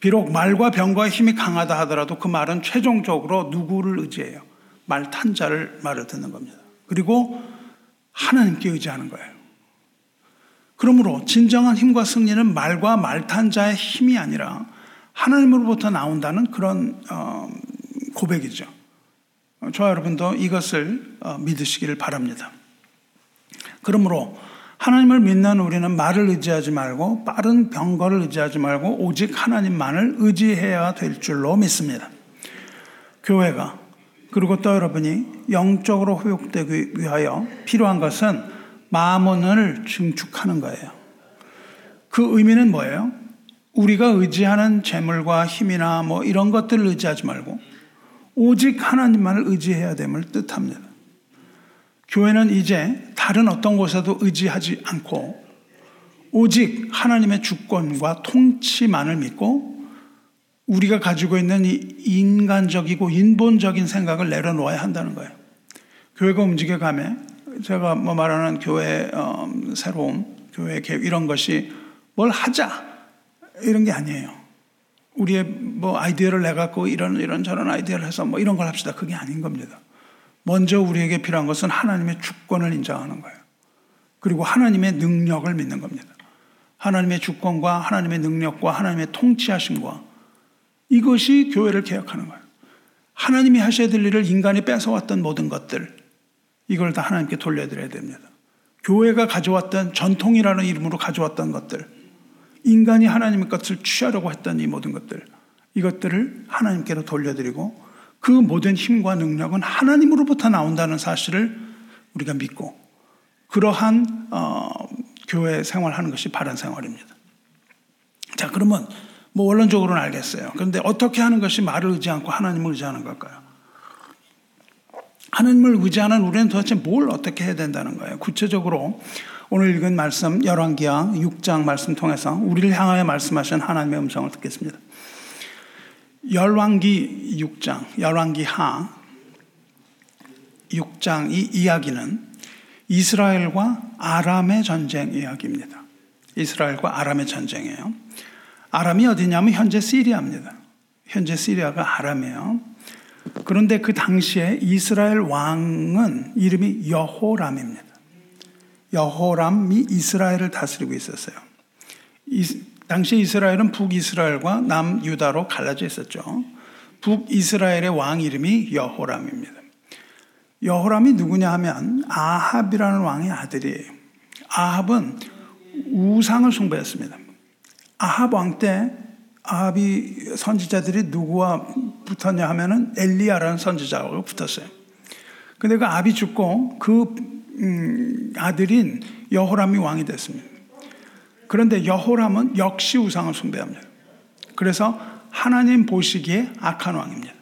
비록 말과 병과 힘이 강하다 하더라도 그 말은 최종적으로 누구를 의지해요? 말 탄자를 말을 듣는 겁니다. 그리고 하나님께 의지하는 거예요. 그러므로 진정한 힘과 승리는 말과 말탄 자의 힘이 아니라 하나님으로부터 나온다는 그런 어, 고백이죠. 저와 여러분도 이것을 어, 믿으시기를 바랍니다. 그러므로 하나님을 믿는 우리는 말을 의지하지 말고 빠른 병거를 의지하지 말고 오직 하나님만을 의지해야 될 줄로 믿습니다. 교회가 그리고 또 여러분이 영적으로 회복되기 위하여 필요한 것은 마음을 증축하는 거예요. 그 의미는 뭐예요? 우리가 의지하는 재물과 힘이나 뭐 이런 것들을 의지하지 말고 오직 하나님만을 의지해야 됨을 뜻합니다. 교회는 이제 다른 어떤 곳에도 의지하지 않고 오직 하나님의 주권과 통치만을 믿고 우리가 가지고 있는 이 인간적이고 인본적인 생각을 내려놓아야 한다는 거예요. 교회가 움직여 가며 제가 뭐 말하는 교회 어, 새로움, 교회 계획 이런 것이 뭘 하자 이런 게 아니에요. 우리의 뭐 아이디어를 내 갖고 이런 이런 저런 아이디어를 해서 뭐 이런 걸 합시다. 그게 아닌 겁니다. 먼저 우리에게 필요한 것은 하나님의 주권을 인정하는 거예요. 그리고 하나님의 능력을 믿는 겁니다. 하나님의 주권과 하나님의 능력과 하나님의 통치하심과 이것이 교회를 개혁하는 거예요. 하나님이 하셔야 될 일을 인간이 뺏어왔던 모든 것들, 이걸 다 하나님께 돌려드려야 됩니다. 교회가 가져왔던 전통이라는 이름으로 가져왔던 것들, 인간이 하나님의 것을 취하려고 했던 이 모든 것들, 이것들을 하나님께로 돌려드리고 그 모든 힘과 능력은 하나님으로부터 나온다는 사실을 우리가 믿고 그러한 어, 교회 생활하는 것이 바른 생활입니다. 자, 그러면 뭐 원론적으로는 알겠어요. 그런데 어떻게 하는 것이 말을 의지 않고 하나님을 의지하는 걸까요? 하나님을 의지하는 우리는 도대체 뭘 어떻게 해야 된다는 거예요? 구체적으로 오늘 읽은 말씀 열왕기하 6장 말씀 통해서 우리를 향하여 말씀하신 하나님의 음성을 듣겠습니다. 열왕기 6장, 열왕기하 6장 이 이야기는 이스라엘과 아람의 전쟁 이야기입니다. 이스라엘과 아람의 전쟁이에요. 아람이 어디냐면 현재 시리아입니다. 현재 시리아가 아람이에요. 그런데 그 당시에 이스라엘 왕은 이름이 여호람입니다. 여호람이 이스라엘을 다스리고 있었어요. 이, 당시 이스라엘은 북이스라엘과 남유다로 갈라져 있었죠. 북이스라엘의 왕 이름이 여호람입니다. 여호람이 누구냐 하면 아합이라는 왕의 아들이에요. 아합은 우상을 숭배했습니다. 아합 왕 때 아합이 선지자들이 누구와 붙었냐 하면은 엘리야라는 선지자하고 붙었어요. 근데 그 아합이 죽고 그 음, 아들인 여호람이 왕이 됐습니다. 그런데 여호람은 역시 우상을 숭배합니다. 그래서 하나님 보시기에 악한 왕입니다.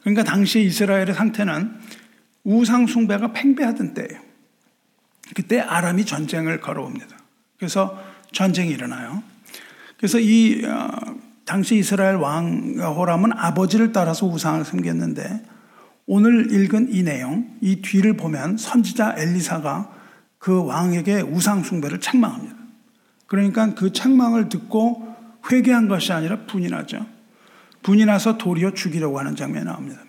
그러니까 당시 이스라엘의 상태는 우상 숭배가 팽배하던 때예요. 그때 아람이 전쟁을 걸어옵니다. 그래서 전쟁이 일어나요. 그래서 이 어, 당시 이스라엘 왕 호람은 아버지를 따라서 우상을 섬겼는데 오늘 읽은 이 내용, 이 뒤를 보면 선지자 엘리사가 그 왕에게 우상 숭배를 책망합니다. 그러니까 그 책망을 듣고 회개한 것이 아니라 분이 나죠. 분이 나서 도리어 죽이려고 하는 장면이 나옵니다.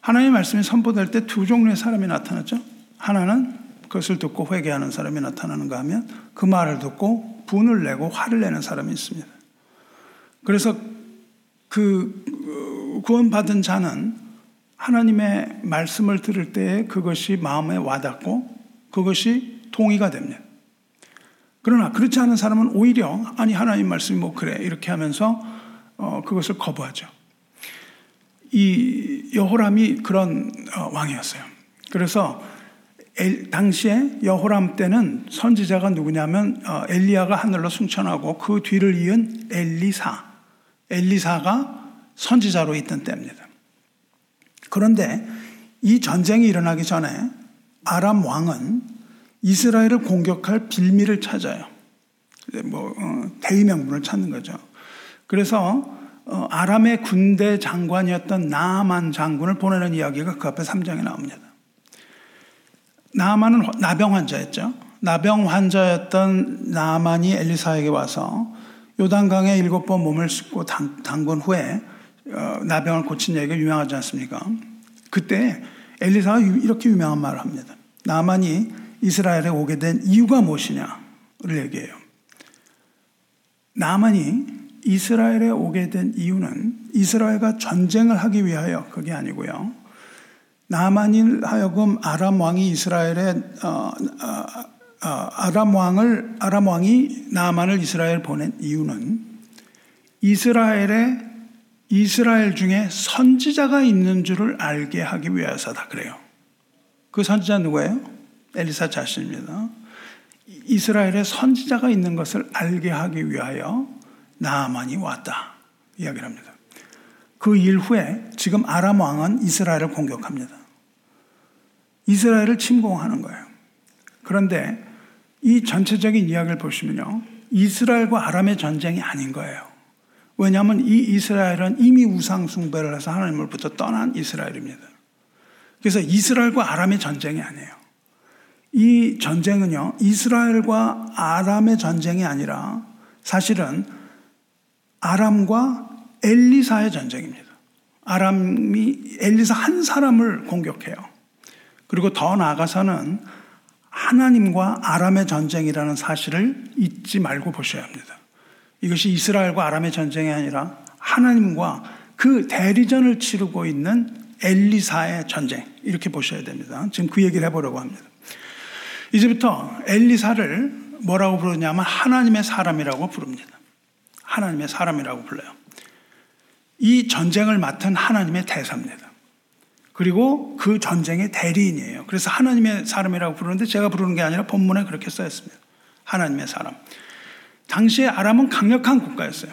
하나님의 말씀이 선포될 때 두 종류의 사람이 나타났죠. 하나는 그것을 듣고 회개하는 사람이 나타나는가 하면 그 말을 듣고 분을 내고 화를 내는 사람이 있습니다. 그래서 그 어, 구원받은 자는 하나님의 말씀을 들을 때 그것이 마음에 와닿고 그것이 동의가 됩니다. 그러나 그렇지 않은 사람은 오히려 아니 하나님 말씀이 뭐 그래 이렇게 하면서 어, 그것을 거부하죠. 이 여호람이 그런 어, 왕이었어요. 그래서 엘, 당시에 여호람 때는 선지자가 누구냐면 어, 엘리야가 하늘로 승천하고 그 뒤를 이은 엘리사, 엘리사가 선지자로 있던 때입니다. 그런데 이 전쟁이 일어나기 전에 아람 왕은 이스라엘을 공격할 빌미를 찾아요. 뭐 어, 대의 명분을 찾는 거죠. 그래서 어, 아람의 군대 장관이었던 나만 장군을 보내는 이야기가 그 앞에 3장에 나옵니다. 나만은 나병 환자였죠. 나병 환자였던 나만이 엘리사에게 와서 요단강에 일곱 번 몸을 씻고 담근 후에 어, 나병을 고친 얘기가 유명하지 않습니까? 그때 엘리사가 이렇게 유명한 말을 합니다. 나만이 이스라엘에 오게 된 이유가 무엇이냐를 얘기해요. 나만이 이스라엘에 오게 된 이유는 이스라엘과 전쟁을 하기 위하여 그게 아니고요. 나만일 하여금 아람 왕이 이스라엘에 어, 어, 어, 아람 왕을 아람 왕이 나만을 이스라엘 보낸 이유는 이스라엘에 이스라엘 중에 선지자가 있는 줄을 알게 하기 위해서다 그래요. 그 선지자 누구예요? 엘리사 자신입니다. 이스라엘에 선지자가 있는 것을 알게 하기 위하여 나만이 왔다. 이야기를 합니다. 그 일 후에 지금 아람 왕은 이스라엘을 공격합니다. 이스라엘을 침공하는 거예요. 그런데 이 전체적인 이야기를 보시면요. 이스라엘과 아람의 전쟁이 아닌 거예요. 왜냐하면 이 이스라엘은 이미 우상숭배를 해서 하나님을부터 떠난 이스라엘입니다. 그래서 이스라엘과 아람의 전쟁이 아니에요. 이 전쟁은요, 이스라엘과 아람의 전쟁이 아니라 사실은 아람과 엘리사의 전쟁입니다. 아람이 엘리사 한 사람을 공격해요. 그리고 더 나아가서는 하나님과 아람의 전쟁이라는 사실을 잊지 말고 보셔야 합니다. 이것이 이스라엘과 아람의 전쟁이 아니라 하나님과 그 대리전을 치르고 있는 엘리사의 전쟁 이렇게 보셔야 됩니다. 지금 그 얘기를 해보려고 합니다. 이제부터 엘리사를 뭐라고 부르냐면 하나님의 사람이라고 부릅니다. 하나님의 사람이라고 불러요. 이 전쟁을 맡은 하나님의 대사입니다. 그리고 그 전쟁의 대리인이에요. 그래서 하나님의 사람이라고 부르는데 제가 부르는 게 아니라 본문에 그렇게 써 있습니다. 하나님의 사람. 당시에 아람은 강력한 국가였어요.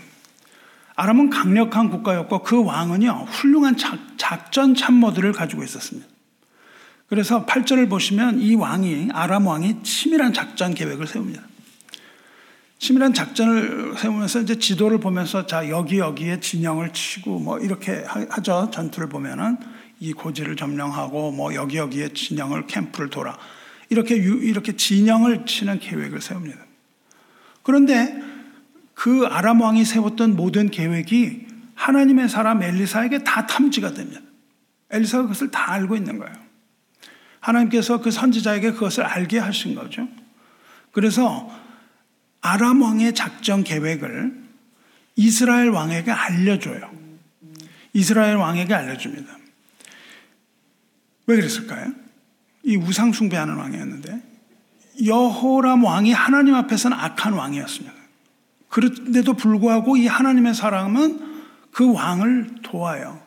아람은 강력한 국가였고 그 왕은요, 훌륭한 작전 참모들을 가지고 있었습니다. 그래서 8절을 보시면 이 왕이, 아람 왕이 치밀한 작전 계획을 세웁니다. 치밀한 작전을 세우면서 이제 지도를 보면서 자 여기 여기에 진영을 치고 뭐 이렇게 하죠 전투를 보면은 이 고지를 점령하고 뭐 여기 여기에 진영을 캠프를 돌아 이렇게 이렇게 진영을 치는 계획을 세웁니다. 그런데 그 아람 왕이 세웠던 모든 계획이 하나님의 사람 엘리사에게 다 탐지가 됩니다. 엘리사가 그것을 다 알고 있는 거예요. 하나님께서 그 선지자에게 그것을 알게 하신 거죠. 그래서 아람 왕의 작전 계획을 이스라엘 왕에게 알려줘요. 이스라엘 왕에게 알려줍니다. 왜 그랬을까요? 이 우상 숭배하는 왕이었는데 여호람 왕이 하나님 앞에서는 악한 왕이었습니다. 그런데도 불구하고 이 하나님의 사람은 그 왕을 도와요.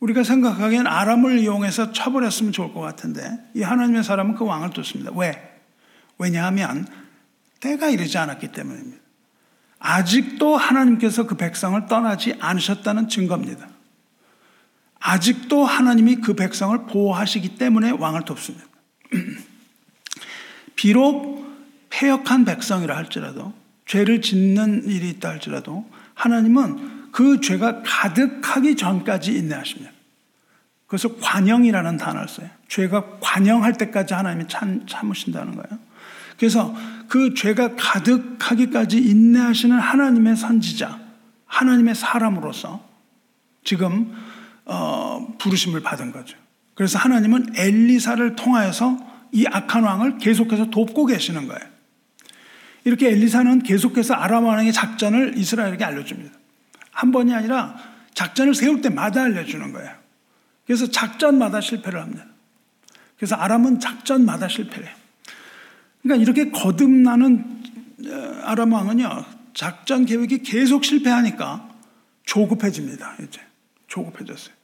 우리가 생각하기엔 아람을 이용해서 처벌했으면 좋을 것 같은데 이 하나님의 사람은 그 왕을 뒀습니다. 왜? 왜냐하면 때가 이르지 않았기 때문입니다. 아직도 하나님께서 그 백성을 떠나지 않으셨다는 증거입니다. 아직도 하나님이 그 백성을 보호하시기 때문에 왕을 돕습니다. 비록 폐역한 백성이라 할지라도 죄를 짓는 일이 있다 할지라도 하나님은 그 죄가 가득하기 전까지 인내하십니다. 그래서 관영이라는 단어를 써요. 죄가 관영할 때까지 하나님이 참, 참으신다는 거예요. 그래서 그 죄가 가득하기까지 인내하시는 하나님의 선지자, 하나님의 사람으로서 지금 어, 부르심을 받은 거죠. 그래서 하나님은 엘리사를 통하여서 이 악한 왕을 계속해서 돕고 계시는 거예요. 이렇게 엘리사는 계속해서 아람 왕의 작전을 이스라엘에게 알려줍니다. 한 번이 아니라 작전을 세울 때마다 알려주는 거예요. 그래서 작전마다 실패를 합니다. 그래서 아람은 작전마다 실패해요. 그러니까 이렇게 거듭나는 어, 아람 왕은요, 작전 계획이 계속 실패하니까 조급해집니다. 이제 조급해졌어요.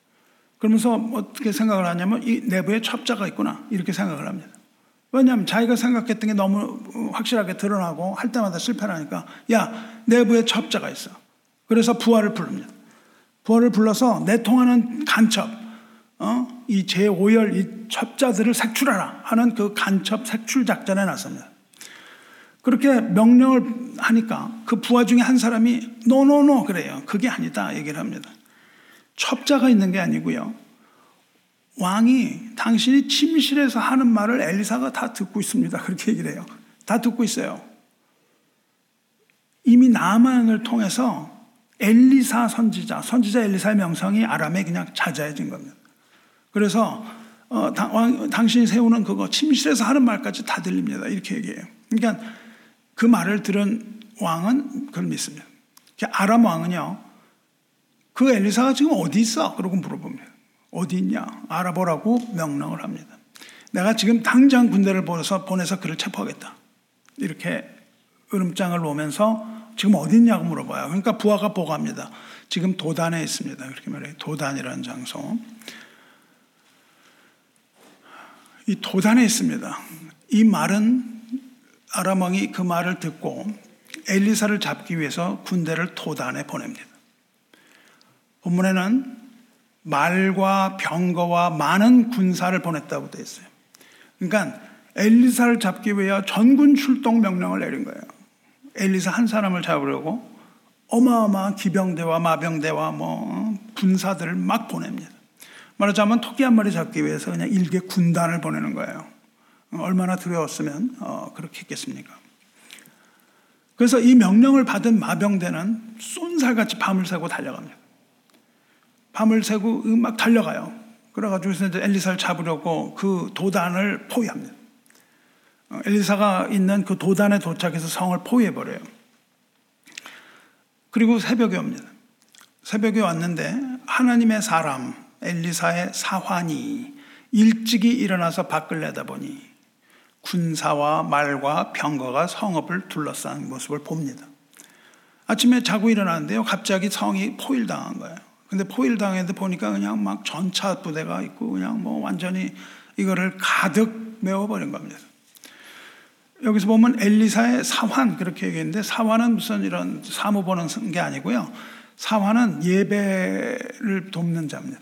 그러면서 어떻게 생각을 하냐면 이 내부에 첩자가 있구나 이렇게 생각을 합니다. 왜냐하면 자기가 생각했던 게 너무 확실하게 드러나고 할 때마다 실패를 하니까 야 내부에 첩자가 있어. 그래서 부하를 부릅니다. 부하를 불러서 내통하는 간첩, 어? 이 제5열 이 첩자들을 색출하라 하는 그 간첩 색출 작전에 나섭니다. 그렇게 명령을 하니까 그 부하 중에 한 사람이 노노노 그래요. 그게 아니다 얘기를 합니다. 첩자가 있는 게 아니고요. 왕이 당신이 침실에서 하는 말을 엘리사가 다 듣고 있습니다. 그렇게 얘기를 해요. 다 듣고 있어요. 이미 나만을 통해서 엘리사 선지자, 선지자 엘리사의 명성이 아람에 그냥 잦아진 겁니다. 그래서 어, 당, 왕, 당신이 세우는 그거 침실에서 하는 말까지 다 들립니다. 이렇게 얘기해요. 그러니까 그 말을 들은 왕은 그걸 믿습니다. 아람 왕은요, 그 엘리사가 지금 어디 있어? 그러고 물어봅니다. 어디 있냐? 알아보라고 명령을 합니다. 내가 지금 당장 군대를 보내서, 보내서 그를 체포하겠다. 이렇게 으름장을 놓으면서 지금 어디 있냐고 물어봐요. 그러니까 부하가 보고합니다. 지금 도단에 있습니다. 그렇게 말해요. 도단이라는 장소. 이 도단에 있습니다. 이 말은 아람왕이 그 말을 듣고 엘리사를 잡기 위해서 군대를 도단에 보냅니다. 본문에는 말과 병거와 많은 군사를 보냈다고 되어 있어요. 그러니까 엘리사를 잡기 위해 전군 출동 명령을 내린 거예요. 엘리사 한 사람을 잡으려고 어마어마한 기병대와 마병대와 뭐 군사들을 막 보냅니다. 말하자면 토끼 한 마리 잡기 위해서 그냥 일개 군단을 보내는 거예요. 얼마나 두려웠으면 어, 그렇게 했겠습니까? 그래서 이 명령을 받은 마병대는 쏜살같이 밤을 새고 달려갑니다. 밤을 새고 막 달려가요. 그래가지고 이제 엘리사를 잡으려고 그 도단을 포위합니다. 어, 엘리사가 있는 그 도단에 도착해서 성을 포위해버려요. 그리고 새벽에 옵니다. 새벽에 왔는데 하나님의 사람 엘리사의 사환이 일찍이 일어나서 밖을 내다보니 군사와 말과 병거가 성읍을 둘러싼 모습을 봅니다. 아침에 자고 일어났는데요. 갑자기 성이 포일당한 거예요. 근데 포일 당했는데 보니까 그냥 막 전차 부대가 있고 그냥 뭐 완전히 이거를 가득 메워버린 겁니다. 여기서 보면 엘리사의 사환 그렇게 얘기했는데 사환은 무슨 이런 사무 보는 게 아니고요. 사환은 예배를 돕는 자입니다.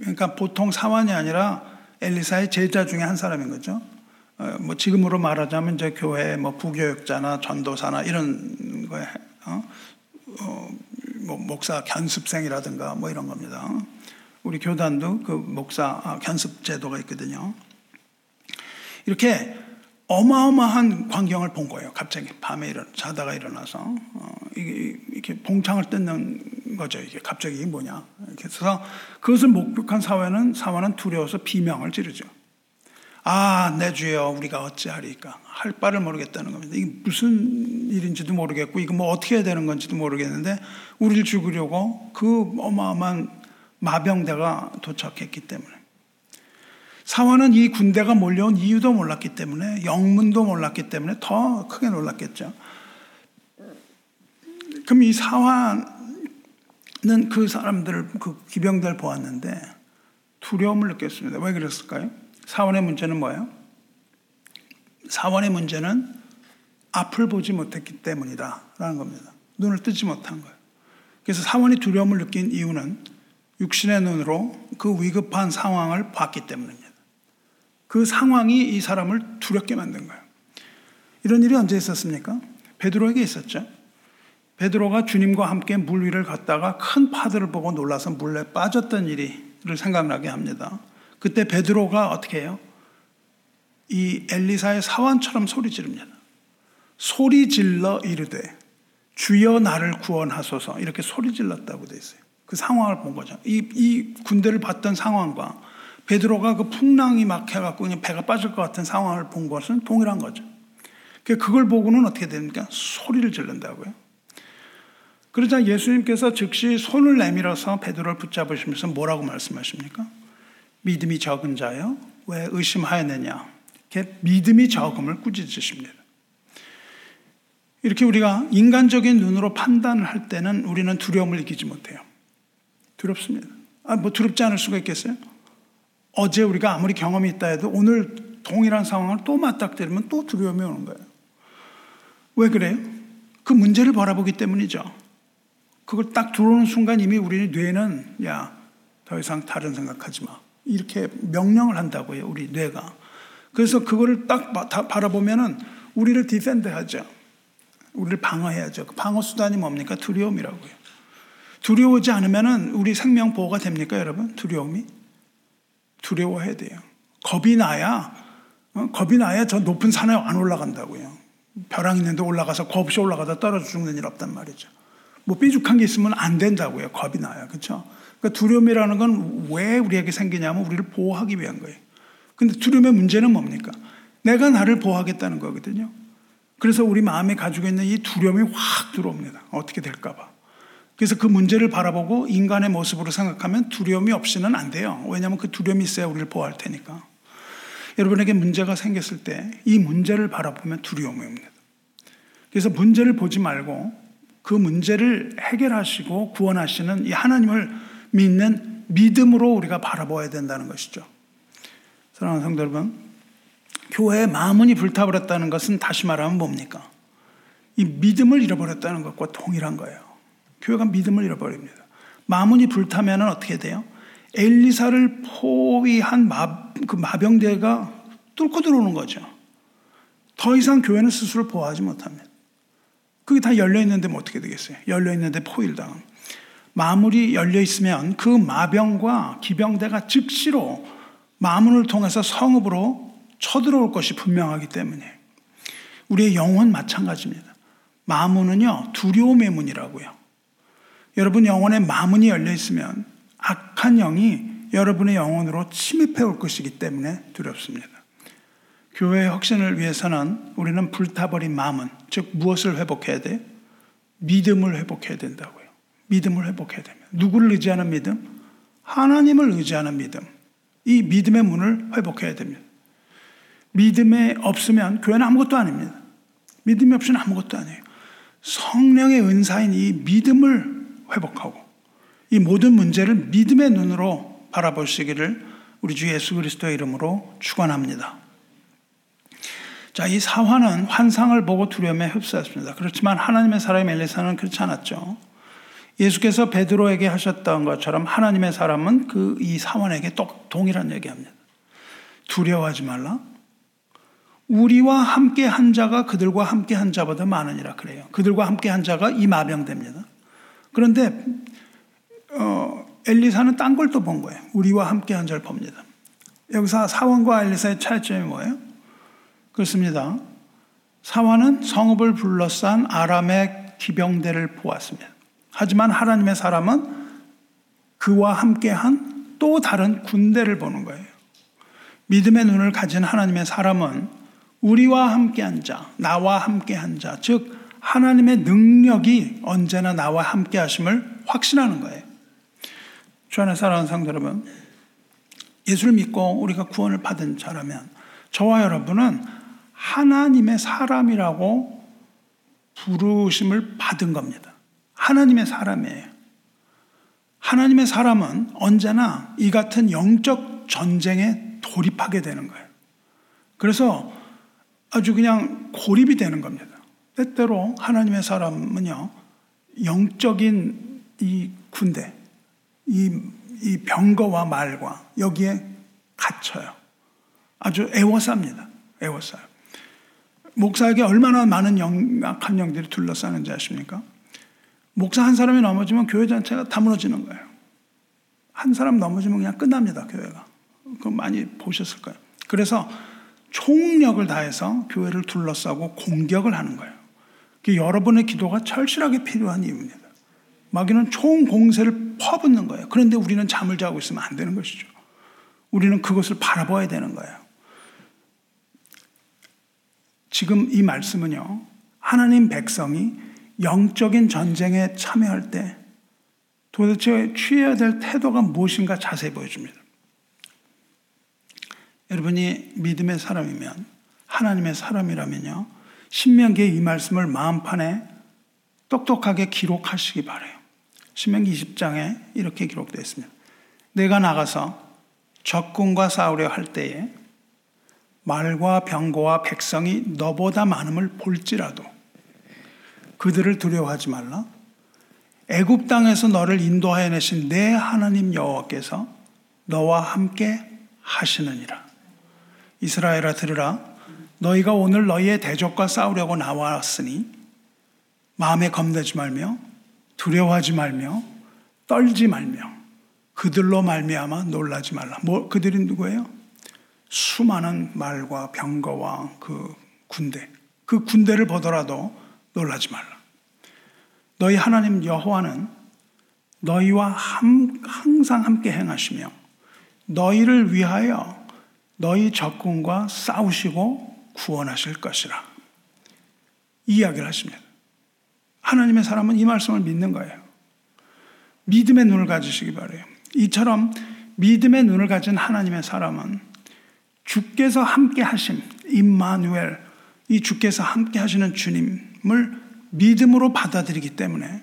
그러니까 보통 사환이 아니라 엘리사의 제자 중에 한 사람인 거죠. 어, 뭐 지금으로 말하자면 이제 교회 뭐 부교육자나 전도사나 이런 거에 어? 어, 뭐 목사 견습생이라든가 뭐 이런 겁니다. 우리 교단도 그 목사 아, 견습 제도가 있거든요. 이렇게 어마어마한 광경을 본 거예요. 갑자기 밤에 일어 자다가 일어나서 어, 이게 이렇게 봉창을 뜯는 거죠. 이게 갑자기 뭐냐. 그래서 그것을 목격한 사회는 사회는 두려워서 비명을 지르죠. 아, 내 주여, 우리가 어찌하리까. 할 바를 모르겠다는 겁니다. 이게 무슨 일인지도 모르겠고, 이거 뭐 어떻게 해야 되는 건지도 모르겠는데, 우리를 죽으려고 그 어마어마한 마병대가 도착했기 때문에. 사원은 이 군대가 몰려온 이유도 몰랐기 때문에, 영문도 몰랐기 때문에 더 크게 놀랐겠죠. 그럼 이 사환은 그 사람들을 그 기병들 보았는데 두려움을 느꼈습니다. 왜 그랬을까요? 사원의 문제는 뭐예요? 사원의 문제는 앞을 보지 못했기 때문이다. 라는 겁니다. 눈을 뜨지 못한 거예요. 그래서 사원이 두려움을 느낀 이유는 육신의 눈으로 그 위급한 상황을 봤기 때문입니다. 그 상황이 이 사람을 두렵게 만든 거예요. 이런 일이 언제 있었습니까? 베드로에게 있었죠. 베드로가 주님과 함께 물 위를 걷다가 큰 파도를 보고 놀라서 물에 빠졌던 일이를 생각나게 합니다. 그때 베드로가 어떻게 해요? 이 엘리사의 사환처럼 소리 지릅니다. 소리 질러 이르되 주여 나를 구원하소서 이렇게 소리 질렀다고 돼 있어요. 그 상황을 본 거죠. 이, 이 군대를 봤던 상황과 베드로가 그 풍랑이 막 해갖고 그냥 배가 빠질 것 같은 상황을 본 것은 동일한 거죠. 그걸 보고는 어떻게 됩니까? 소리를 지른다고요. 그러자 예수님께서 즉시 손을 내밀어서 베드로를 붙잡으시면서 뭐라고 말씀하십니까? 믿음이 적은 자여 왜 의심하였느냐? 이렇게 믿음이 적음을 꾸짖으십니다. 이렇게 우리가 인간적인 눈으로 판단을 할 때는 우리는 두려움을 이기지 못해요. 두렵습니다. 아, 뭐 두렵지 않을 수가 있겠어요? 어제 우리가 아무리 경험이 있다 해도 오늘 동일한 상황을 또 맞닥뜨리면 또 두려움이 오는 거예요. 왜 그래요? 그 문제를 바라보기 때문이죠. 그걸 딱 들어오는 순간 이미 우리 뇌는 야, 더 이상 다른 생각하지 마. 이렇게 명령을 한다고요, 우리 뇌가. 그래서 그거를 딱 바라보면은 우리를 defend 하죠. 우리를 방어해야죠. 그 방어 수단이 뭡니까? 두려움이라고요. 두려워지 않으면은 우리 생명 보호가 됩니까, 여러분? 두려움이? 두려워해야 돼요. 겁이 나야, 어? 겁이 나야 저 높은 산에 안 올라간다고요. 벼랑 있는데 올라가서 겁 없이 올라가다 떨어져 죽는 일 없단 말이죠. 뭐 삐죽한 게 있으면 안 된다고요. 겁이 나요. 그렇죠? 그러니까 두려움이라는 건 왜 우리에게 생기냐면 우리를 보호하기 위한 거예요. 근데 두려움의 문제는 뭡니까? 내가 나를 보호하겠다는 거거든요. 그래서 우리 마음에 가지고 있는 이 두려움이 확 들어옵니다. 어떻게 될까봐. 그래서 그 문제를 바라보고 인간의 모습으로 생각하면 두려움이 없이는 안 돼요. 왜냐하면 그 두려움이 있어야 우리를 보호할 테니까. 여러분에게 문제가 생겼을 때 이 문제를 바라보면 두려움이 옵니다. 그래서 문제를 보지 말고 그 문제를 해결하시고 구원하시는 이 하나님을 믿는 믿음으로 우리가 바라봐야 된다는 것이죠. 사랑하는 성도 여러분, 교회의 마문이 불타버렸다는 것은 다시 말하면 뭡니까? 이 믿음을 잃어버렸다는 것과 동일한 거예요. 교회가 믿음을 잃어버립니다. 마문이 불타면 어떻게 돼요? 엘리사를 포위한 마, 그 마병대가 뚫고 들어오는 거죠. 더 이상 교회는 스스로 보호하지 못합니다. 그게 다 열려 있는데 뭐 어떻게 되겠어요? 열려 있는데 포위를 당합 마물이 열려 있으면 그 마병과 기병대가 즉시로 마문을 통해서 성읍으로 쳐들어올 것이 분명하기 때문에 우리의 영혼 마찬가지입니다. 마문은요 두려움의 문이라고요. 여러분 영혼에 마문이 열려 있으면 악한 영이 여러분의 영혼으로 침입해 올 것이기 때문에 두렵습니다. 교회의 혁신을 위해서는 우리는 불타버린 마음은 즉 무엇을 회복해야 돼? 믿음을 회복해야 된다고요. 믿음을 회복해야 됩니다. 누구를 의지하는 믿음? 하나님을 의지하는 믿음. 이 믿음의 문을 회복해야 됩니다. 믿음에 없으면 교회는 아무것도 아닙니다. 믿음이 없이는 아무것도 아니에요. 성령의 은사인 이 믿음을 회복하고 이 모든 문제를 믿음의 눈으로 바라보시기를 우리 주 예수 그리스도의 이름으로 축원합니다. 자, 이 사화는 환상을 보고 두려움에 흡수했습니다. 그렇지만 하나님의 사람 엘리사는 그렇지 않았죠. 예수께서 베드로에게 하셨던 것처럼 하나님의 사람은 그 이 사원에게 똑 동일한 얘기합니다. 두려워하지 말라. 우리와 함께 한 자가 그들과 함께 한 자보다 많으니라 그래요. 그들과 함께 한 자가 이 마병됩니다. 그런데 어, 엘리사는 딴 걸 또 본 거예요. 우리와 함께 한 자를 봅니다. 여기서 사원과 엘리사의 차이점이 뭐예요? 그렇습니다. 사원은 성읍을 둘러싼 아람의 기병대를 보았습니다. 하지만 하나님의 사람은 그와 함께한 또 다른 군대를 보는 거예요. 믿음의 눈을 가진 하나님의 사람은 우리와 함께한 자, 나와 함께한 자, 즉 하나님의 능력이 언제나 나와 함께 하심을 확신하는 거예요. 주 안에 사랑하는 성도 여러분, 예수를 믿고 우리가 구원을 받은 자라면 저와 여러분은 하나님의 사람이라고 부르심을 받은 겁니다. 하나님의 사람이에요. 하나님의 사람은 언제나 이 같은 영적 전쟁에 돌입하게 되는 거예요. 그래서 아주 그냥 고립이 되는 겁니다. 때때로 하나님의 사람은요, 영적인 이 군대, 이, 이 병거와 말과 여기에 갇혀요. 아주 애워쌉니다. 애워싸요. 목사에게 얼마나 많은 영 악한 영들이 둘러싸는지 아십니까? 목사 한 사람이 넘어지면 교회 전체가 다 무너지는 거예요. 한 사람 넘어지면 그냥 끝납니다, 교회가. 그거 많이 보셨을 거예요. 그래서 총력을 다해서 교회를 둘러싸고 공격을 하는 거예요. 여러분의 기도가 철실하게 필요한 이유입니다. 마귀는 총 공세를 퍼붓는 거예요. 그런데 우리는 잠을 자고 있으면 안 되는 것이죠. 우리는 그것을 바라봐야 되는 거예요. 지금 이 말씀은요, 하나님 백성이 영적인 전쟁에 참여할 때 도대체 취해야 될 태도가 무엇인가 자세히 보여줍니다. 여러분이 믿음의 사람이면, 하나님의 사람이라면요, 신명기의 이 말씀을 마음판에 똑똑하게 기록하시기 바래요. 신명기 20장에 이렇게 기록되어 있습니다. 내가 나가서 적군과 싸우려 할 때에 말과 병거와 백성이 너보다 많음을 볼지라도 그들을 두려워하지 말라. 애굽 땅에서 너를 인도하여 내신 내 하나님 여호와께서 너와 함께 하시느니라. 이스라엘아 들으라. 너희가 오늘 너희의 대적과 싸우려고 나왔으니 마음에 겁내지 말며 두려워하지 말며 떨지 말며 그들로 말미암아 놀라지 말라. 뭐 그들이 누구예요? 수많은 말과 병거와 그 군대, 그 군대를 보더라도 놀라지 말라. 너희 하나님 여호와는 너희와 함, 항상 함께 행하시며 너희를 위하여 너희 적군과 싸우시고 구원하실 것이라. 이 이야기를 하십니다. 하나님의 사람은 이 말씀을 믿는 거예요. 믿음의 눈을 가지시기 바래요. 이처럼 믿음의 눈을 가진 하나님의 사람은 주께서 함께 하심, 임마누엘, 이 주께서 함께 하시는 주님 을 믿음으로 받아들이기 때문에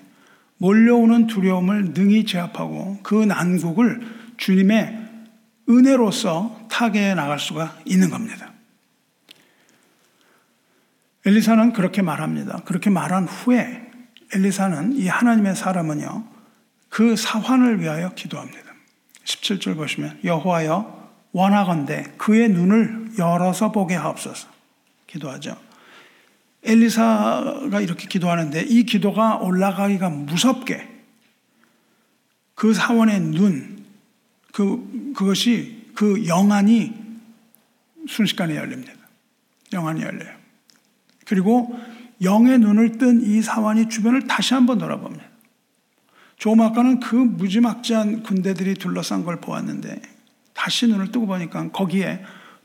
몰려오는 두려움을 능히 제압하고 그 난국을 주님의 은혜로서 타개해 나갈 수가 있는 겁니다. 엘리사는 그렇게 말합니다. 그렇게 말한 후에 엘리사는 이 하나님의 사람은요, 그 사환을 위하여 기도합니다. 17절 보시면 여호와여 원하건대 그의 눈을 열어서 보게 하옵소서. 기도하죠. 엘리사가 이렇게 기도하는데 이 기도가 올라가기가 무섭게 그 사원의 눈, 그, 그것이 그 영안이 순식간에 열립니다. 영안이 열려요. 그리고 영의 눈을 뜬 이 사원이 주변을 다시 한번 돌아봅니다. 조마카는 그 무지막지한 군대들이 둘러싼 걸 보았는데 다시 눈을 뜨고 보니까 거기에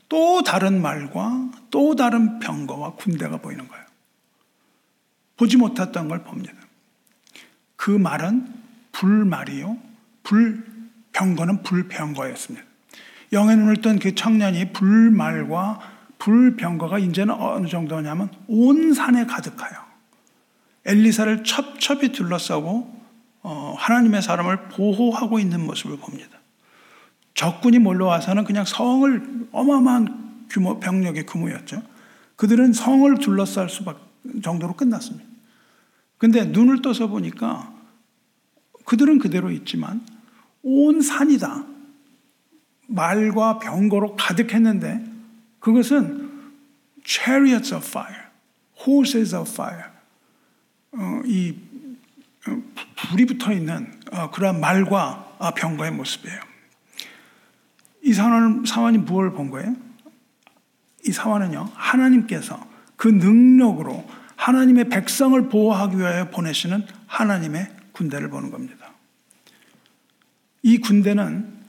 또 다른 말과 또 다른 병거와 군대가 보이는 거예요. 보지 못했던 걸 봅니다. 그 말은 불말이요. 불병거는 불병거였습니다. 영의 눈을 뜬 그 청년이 불말과 불병거가 이제는 어느 정도냐면 온 산에 가득하여 엘리사를 첩첩이 둘러싸고 어, 하나님의 사람을 보호하고 있는 모습을 봅니다. 적군이 몰려와서는 그냥 성을 어마어마한 규모, 병력의 규모였죠. 그들은 성을 둘러쌀 수밖 정도로 끝났습니다. 근데 눈을 떠서 보니까 그들은 그대로 있지만 온 산이다. 말과 병거로 가득했는데 그것은 chariots of fire, horses of fire. 어, 이 어, 불이 붙어 있는 어, 그러한 말과 병거의 모습이에요. 이 사원, 사원이 무엇을 본 거예요? 이 사원은요, 하나님께서 그 능력으로 하나님의 백성을 보호하기 위하여 보내시는 하나님의 군대를 보는 겁니다. 이 군대는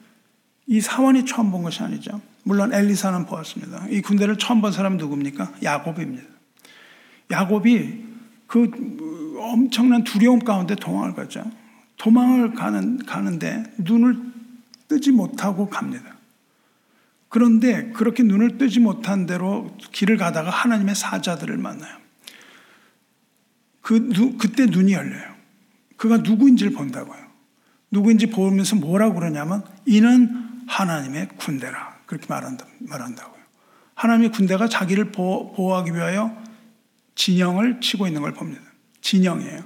이 사원이 처음 본 것이 아니죠. 물론 엘리사는 보았습니다. 이 군대를 처음 본 사람은 누굽니까? 야곱입니다. 야곱이 그 엄청난 두려움 가운데 도망을 가죠. 도망을 가는, 가는데 눈을 뜨지 못하고 갑니다. 그런데 그렇게 눈을 뜨지 못한 대로 길을 가다가 하나님의 사자들을 만나요. 그, 그때 눈이 열려요. 그가 누구인지를 본다고요. 누구인지 보면서 뭐라고 그러냐면 이는 하나님의 군대라 그렇게 말한다, 말한다고요. 하나님의 군대가 자기를 보호, 하기 위하여 진영을 치고 있는 걸 봅니다. 진영이에요.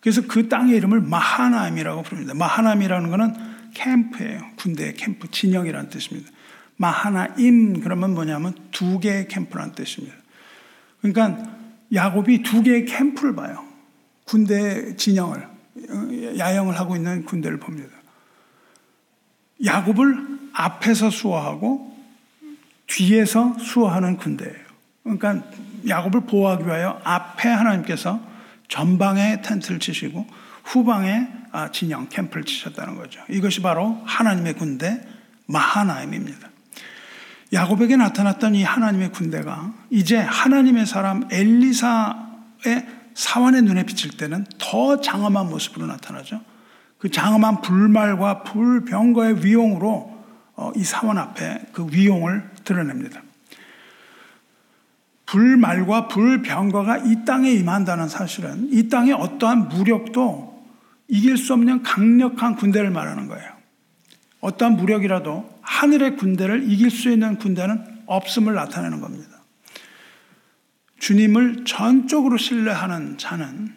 그래서 그 땅의 이름을 마하나임이라고 부릅니다. 마하나임이라는 것은 캠프예요. 군대의 캠프, 진영이라는 뜻입니다. 마하나임 그러면 뭐냐면 두 개의 캠프라는 뜻입니다. 그러니까 야곱이 두 개의 캠프를 봐요. 군대 진영을 야영을 하고 있는 군대를 봅니다. 야곱을 앞에서 수호하고 뒤에서 수호하는 군대예요. 그러니까 야곱을 보호하기 위하여 앞에 하나님께서 전방에 텐트를 치시고 후방에 아, 진영 캠프를 치셨다는 거죠. 이것이 바로 하나님의 군대 마하나임입니다. 야곱에게 나타났던 이 하나님의 군대가 이제 하나님의 사람 엘리사의 사환의 눈에 비칠 때는 더 장엄한 모습으로 나타나죠. 그 장엄한 불말과 불병거의 위용으로 어, 이 사원 앞에 그 위용을 드러냅니다. 불말과 불병거가 이 땅에 임한다는 사실은 이 땅의 어떠한 무력도 이길 수 없는 강력한 군대를 말하는 거예요. 어떠한 무력이라도 하늘의 군대를 이길 수 있는 군대는 없음을 나타내는 겁니다. 주님을 전적으로 신뢰하는 자는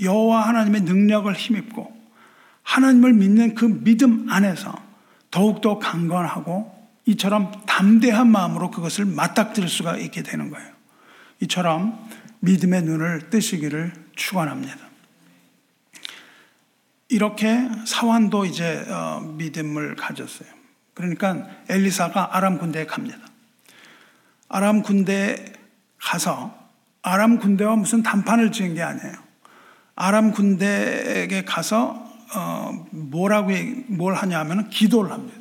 여호와 하나님의 능력을 힘입고 하나님을 믿는 그 믿음 안에서 더욱더 강건하고 이처럼 담대한 마음으로 그것을 맞닥뜨릴 수가 있게 되는 거예요. 이처럼 믿음의 눈을 뜨시기를 축원합니다. 이렇게 사환도 이제 어, 믿음을 가졌어요. 그러니까 엘리사가 아람 군대에 갑니다. 아람 군대에 가서 아람 군대와 무슨 단판을 지은 게 아니에요. 아람 군대에게 가서 어, 뭐라고 뭘 하냐면 기도를 합니다.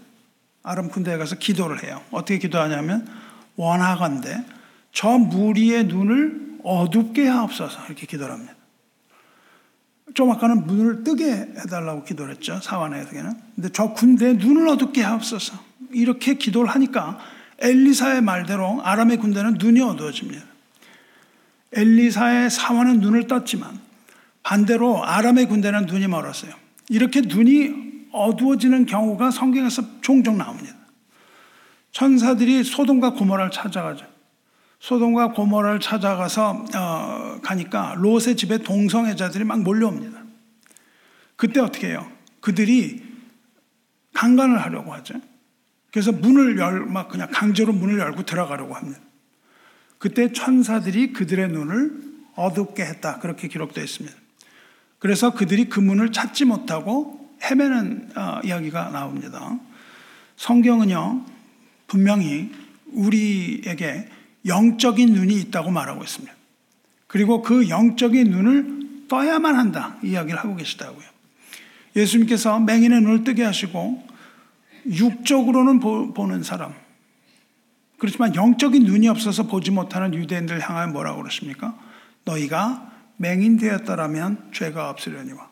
아람 군대에 가서 기도를 해요. 어떻게 기도하냐면 원하건대 저 무리의 눈을 어둡게 하옵소서 이렇게 기도를 합니다. 좀 아까는 문을 뜨게 해달라고 기도를 했죠. 사완에게는. 근데 저 군대의 눈을 어둡게 하옵소서. 이렇게 기도를 하니까 엘리사의 말대로 아람의 군대는 눈이 어두워집니다. 엘리사의 사원은 눈을 떴지만 반대로 아람의 군대는 눈이 멀었어요. 이렇게 눈이 어두워지는 경우가 성경에서 종종 나옵니다. 천사들이 소돔과 고모라를 찾아가죠. 소돔과 고모라를 찾아가서 어, 가니까 롯의 집에 동성애자들이 막 몰려옵니다. 그때 어떻게 해요? 그들이 강간을 하려고 하죠. 그래서 문을 열, 막 그냥 강제로 문을 열고 들어가려고 합니다. 그때 천사들이 그들의 눈을 어둡게 했다. 그렇게 기록되어 있습니다. 그래서 그들이 그 문을 찾지 못하고 헤매는 어, 이야기가 나옵니다. 성경은요, 분명히 우리에게 영적인 눈이 있다고 말하고 있습니다. 그리고 그 영적인 눈을 떠야만 한다. 이야기를 하고 계시다고요. 예수님께서 맹인의 눈을 뜨게 하시고 육적으로는 보, 는 사람. 그렇지만 영적인 눈이 없어서 보지 못하는 유대인들 향하여 뭐라고 그러십니까? 너희가 맹인 되었더라면 죄가 없으려니와.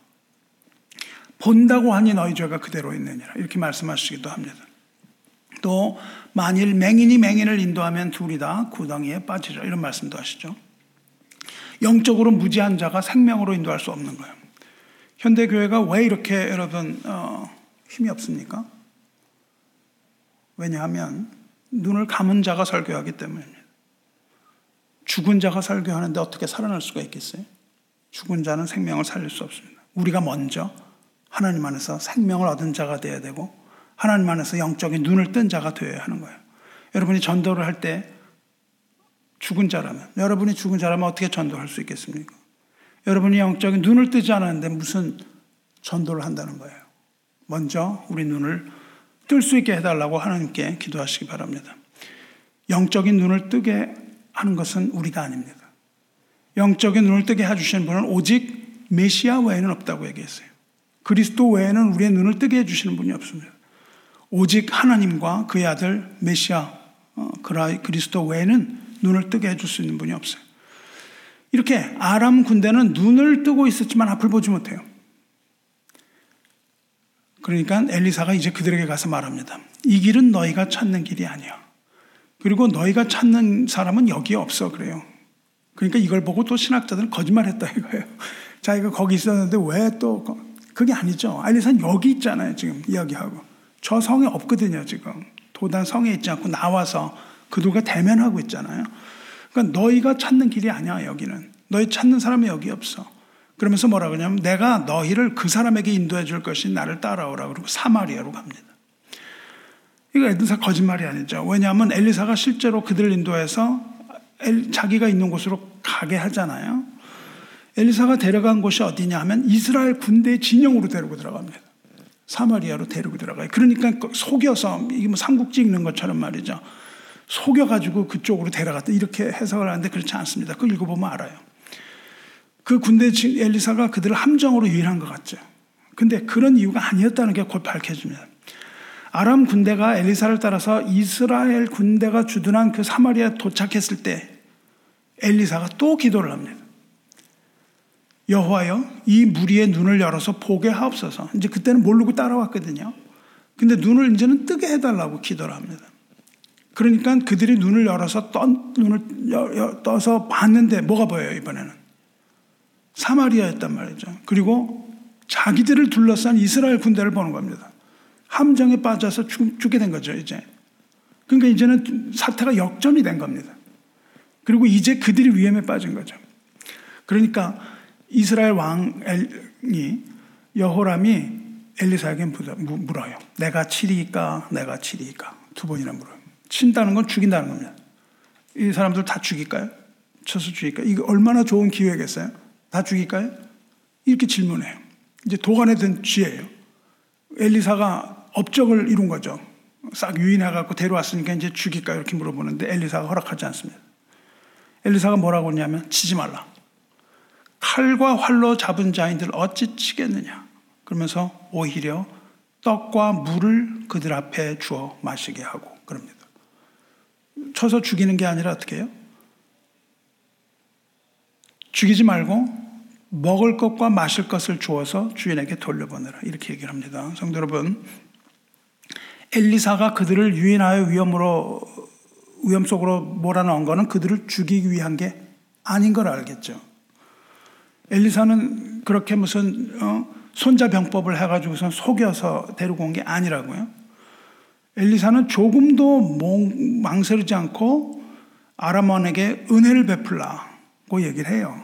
본다고 하니 너희 죄가 그대로 있느니라. 이렇게 말씀하시기도 합니다. 또 만일 맹인이 맹인을 인도하면 둘이 다 구덩이에 빠지라 이런 말씀도 하시죠. 영적으로 무지한 자가 생명으로 인도할 수 없는 거예요. 현대 교회가 왜 이렇게 여러분 어, 힘이 없습니까? 왜냐하면 눈을 감은 자가 설교하기 때문입니다. 죽은 자가 설교하는데 어떻게 살아날 수가 있겠어요? 죽은 자는 생명을 살릴 수 없습니다. 우리가 먼저 하나님 안에서 생명을 얻은 자가 되어야 되고 하나님 안에서 영적인 눈을 뜬 자가 되어야 하는 거예요. 여러분이 전도를 할 때 죽은 자라면, 여러분이 죽은 자라면 어떻게 전도할 수 있겠습니까? 여러분이 영적인 눈을 뜨지 않았는데 무슨 전도를 한다는 거예요. 먼저 우리 눈을 뜰 수 있게 해달라고 하나님께 기도하시기 바랍니다. 영적인 눈을 뜨게 하는 것은 우리가 아닙니다. 영적인 눈을 뜨게 해주시는 분은 오직 메시아 외에는 없다고 얘기했어요. 그리스도 외에는 우리의 눈을 뜨게 해주시는 분이 없습니다. 오직 하나님과 그의 아들 메시아 어, 그리스도 외에는 눈을 뜨게 해줄 수 있는 분이 없어요. 이렇게 아람 군대는 눈을 뜨고 있었지만 앞을 보지 못해요. 그러니까 엘리사가 이제 그들에게 가서 말합니다. 이 길은 너희가 찾는 길이 아니야. 그리고 너희가 찾는 사람은 여기에 없어 그래요. 그러니까 이걸 보고 또 신학자들은 거짓말했다 이거예요. 자기가 거기 있었는데 왜 또 그게 아니죠. 엘리사는 여기 있잖아요. 지금 이야기하고 저 성에 없거든요. 지금 도단 성에 있지 않고 나와서 그들과 대면하고 있잖아요. 그러니까 너희가 찾는 길이 아니야 여기는. 너희 찾는 사람이 여기 없어. 그러면서 뭐라 그러냐면 내가 너희를 그 사람에게 인도해 줄 것이 나를 따라오라 그러고 사마리아로 갑니다. 이거 엘리사 거짓말이 아니죠. 왜냐하면 엘리사가 실제로 그들을 인도해서 자기가 있는 곳으로 가게 하잖아요. 엘리사가 데려간 곳이 어디냐 하면 이스라엘 군대 진영으로 데리고 들어갑니다. 사마리아로 데리고 들어가요. 그러니까 속여서 이게 뭐 삼국지 읽는 것처럼 말이죠. 속여가지고 그쪽으로 데려갔다 이렇게 해석을 하는데 그렇지 않습니다. 그걸 읽어보면 알아요. 그 군대 엘리사가 그들을 함정으로 유인한 것 같죠. 근데 그런 이유가 아니었다는 게 곧 밝혀집니다. 아람 군대가 엘리사를 따라서 이스라엘 군대가 주둔한 그 사마리아 도착했을 때 엘리사가 또 기도를 합니다. 여호와여 이 무리의 눈을 열어서 보게 하옵소서. 이제 그때는 모르고 따라왔거든요. 근데 눈을 이제는 뜨게 해달라고 기도를 합니다. 그러니까 그들이 눈을 열어서 떠, 눈을 떠서 봤는데 뭐가 보여요 이번에는 사마리아였단 말이죠. 그리고 자기들을 둘러싼 이스라엘 군대를 보는 겁니다. 함정에 빠져서 죽, 죽게 된 거죠, 이제. 그러니까 이제는 사태가 역전이 된 겁니다. 그리고 이제 그들이 위험에 빠진 거죠. 그러니까 이스라엘 왕이 여호람이 엘리사에게 물어요. 내가 치리까? 내가 치리까? 두 번이나 물어요. 친다는 건 죽인다는 겁니다. 이 사람들 다 죽일까요? 쳐서 죽일까요? 이거 얼마나 좋은 기회겠어요? 다 죽일까요? 이렇게 질문해요. 이제 도관에 든 쥐예요. 엘리사가 업적을 이룬 거죠. 싹 유인해갖고 데려왔으니까 이제 죽일까 이렇게 물어보는데 엘리사가 허락하지 않습니다. 엘리사가 뭐라고 했냐면 치지 말라. 칼과 활로 잡은 자인들 어찌 치겠느냐. 그러면서 오히려 떡과 물을 그들 앞에 주어 마시게 하고 그럽니다. 쳐서 죽이는 게 아니라 어떻게 해요? 죽이지 말고 먹을 것과 마실 것을 주어서 주인에게 돌려보내라. 이렇게 얘기를 합니다. 성도 여러분, 엘리사가 그들을 유인하여 위험으로, 위험 속으로 몰아넣은 거는 그들을 죽이기 위한 게 아닌 걸 알겠죠. 엘리사는 그렇게 무슨, 어, 손자병법을 해가지고선 속여서 데리고 온 게 아니라고요. 엘리사는 조금도 망설이지 않고 아람원에게 은혜를 베풀라고 얘기를 해요.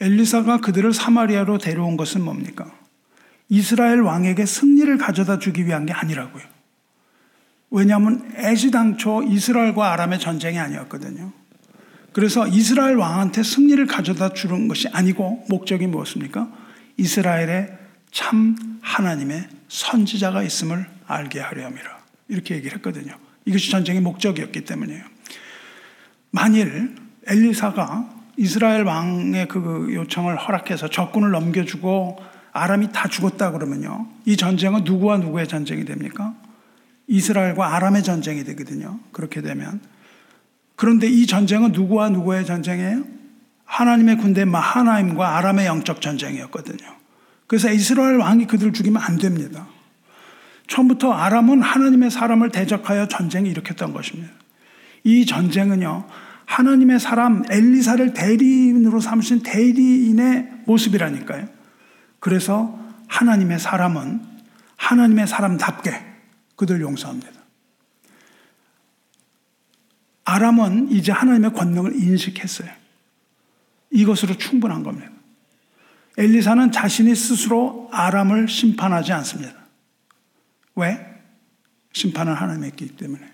엘리사가 그들을 사마리아로 데려온 것은 뭡니까? 이스라엘 왕에게 승리를 가져다 주기 위한 게 아니라고요. 왜냐하면 애시당초 이스라엘과 아람의 전쟁이 아니었거든요. 그래서 이스라엘 왕한테 승리를 가져다 주는 것이 아니고 목적이 무엇입니까? 이스라엘의 참 하나님의 선지자가 있음을 알게 하려 함이라. 이렇게 얘기를 했거든요. 이것이 전쟁의 목적이었기 때문이에요. 만일 엘리사가 이스라엘 왕의 그 요청을 허락해서 적군을 넘겨주고 아람이 다 죽었다 그러면요. 이 전쟁은 누구와 누구의 전쟁이 됩니까? 이스라엘과 아람의 전쟁이 되거든요. 그렇게 되면. 그런데 이 전쟁은 누구와 누구의 전쟁이에요? 하나님의 군대 마하나임과 아람의 영적 전쟁이었거든요. 그래서 이스라엘 왕이 그들을 죽이면 안 됩니다. 처음부터 아람은 하나님의 사람을 대적하여 전쟁을 일으켰던 것입니다. 이 전쟁은요, 하나님의 사람 엘리사를 대리인으로 삼으신 대리인의 모습이라니까요. 그래서 하나님의 사람은 하나님의 사람답게 그들 용서합니다. 아람은 이제 하나님의 권능을 인식했어요. 이것으로 충분한 겁니다. 엘리사는 자신이 스스로 아람을 심판하지 않습니다. 왜? 심판은 하나님의 있기 때문에.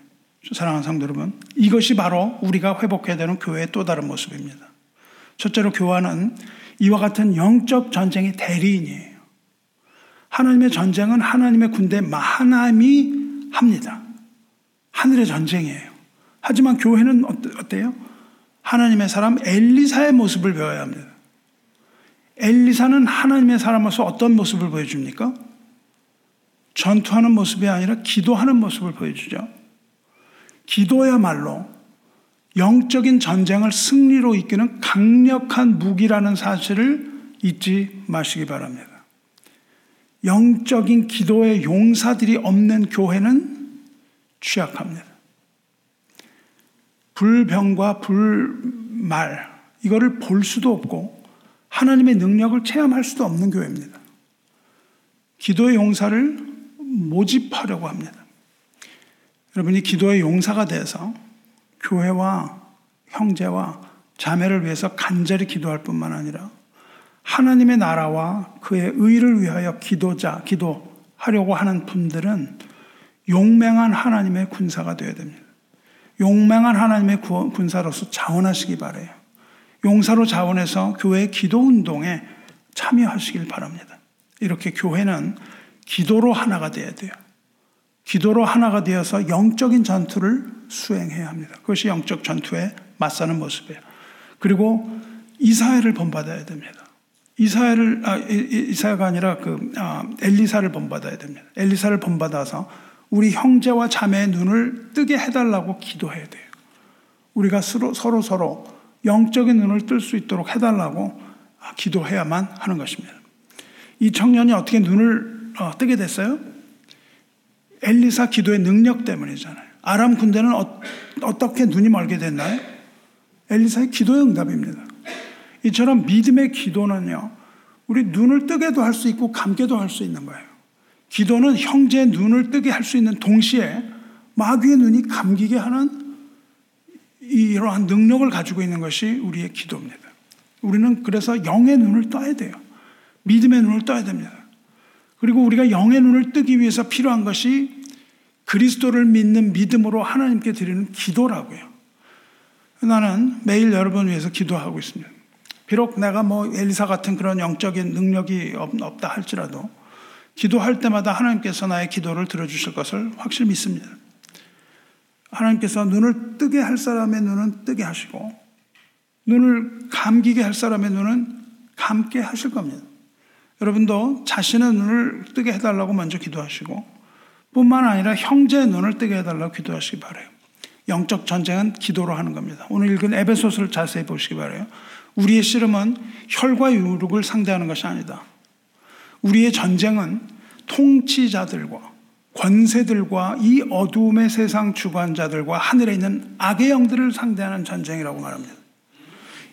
사랑하는 성도 여러분, 이것이 바로 우리가 회복해야 되는 교회의 또 다른 모습입니다. 첫째로 교회는 이와 같은 영적 전쟁의 대리인이에요. 하나님의 전쟁은 하나님의 군대 하나님이 합니다. 하늘의 전쟁이에요. 하지만 교회는 어때요? 하나님의 사람 엘리사의 모습을 배워야 합니다. 엘리사는 하나님의 사람으로서 어떤 모습을 보여줍니까? 전투하는 모습이 아니라 기도하는 모습을 보여주죠. 기도야말로 영적인 전쟁을 승리로 이끄는 강력한 무기라는 사실을 잊지 마시기 바랍니다. 영적인 기도의 용사들이 없는 교회는 취약합니다. 불병과 불말, 이거를 볼 수도 없고 하나님의 능력을 체험할 수도 없는 교회입니다. 기도의 용사를 모집하려고 합니다. 여러분이 기도의 용사가 돼서 교회와 형제와 자매를 위해서 간절히 기도할 뿐만 아니라 하나님의 나라와 그의 의를 위하여 기도자, 기도하려고 하는 분들은 용맹한 하나님의 군사가 되어야 됩니다. 용맹한 하나님의 군사로서 자원하시기 바래요. 용사로 자원해서 교회 기도 운동에 참여하시길 바랍니다. 이렇게 교회는 기도로 하나가 되어야 돼요. 기도로 하나가 되어서 영적인 전투를 수행해야 합니다. 그것이 영적 전투에 맞서는 모습이에요. 그리고 이사회를 본받아야 됩니다. 이사회를 아, 이사회가 아니라 그 아, 엘리사를 본받아야 됩니다. 엘리사를 본받아서 우리 형제와 자매의 눈을 뜨게 해달라고 기도해야 돼요. 우리가 서로 서로, 영적인 눈을 뜰 수 있도록 해달라고 기도해야만 하는 것입니다. 이 청년이 어떻게 눈을 어, 뜨게 됐어요? 엘리사 기도의 능력 때문이잖아요. 아람 군대는 어, 떻게 눈이 멀게 됐나요? 엘리사의 기도의 응답입니다. 이처럼 믿음의 기도는요, 우리 눈을 뜨게도 할 수 있고 감게도 할 수 있는 거예요. 기도는 형제의 눈을 뜨게 할 수 있는 동시에 마귀의 눈이 감기게 하는 이러한 능력을 가지고 있는 것이 우리의 기도입니다. 우리는 그래서 영의 눈을 떠야 돼요. 믿음의 눈을 떠야 됩니다. 그리고 우리가 영의 눈을 뜨기 위해서 필요한 것이 그리스도를 믿는 믿음으로 하나님께 드리는 기도라고요. 나는 매일 여러분 위해서 기도하고 있습니다. 비록 내가 뭐 엘리사 같은 그런 영적인 능력이 없다 할지라도 기도할 때마다 하나님께서 나의 기도를 들어주실 것을 확실히 믿습니다. 하나님께서 눈을 뜨게 할 사람의 눈은 뜨게 하시고 눈을 감기게 할 사람의 눈은 감게 하실 겁니다. 여러분도 자신의 눈을 뜨게 해달라고 먼저 기도하시고 뿐만 아니라 형제의 눈을 뜨게 해달라고 기도하시기 바래요. 영적 전쟁은 기도로 하는 겁니다. 오늘 읽은 에베소서를 자세히 보시기 바래요. 우리의 씨름은 혈과 유룩을 상대하는 것이 아니다. 우리의 전쟁은 통치자들과 권세들과 이 어두움의 세상 주관자들과 하늘에 있는 악의 영들을 상대하는 전쟁이라고 말합니다.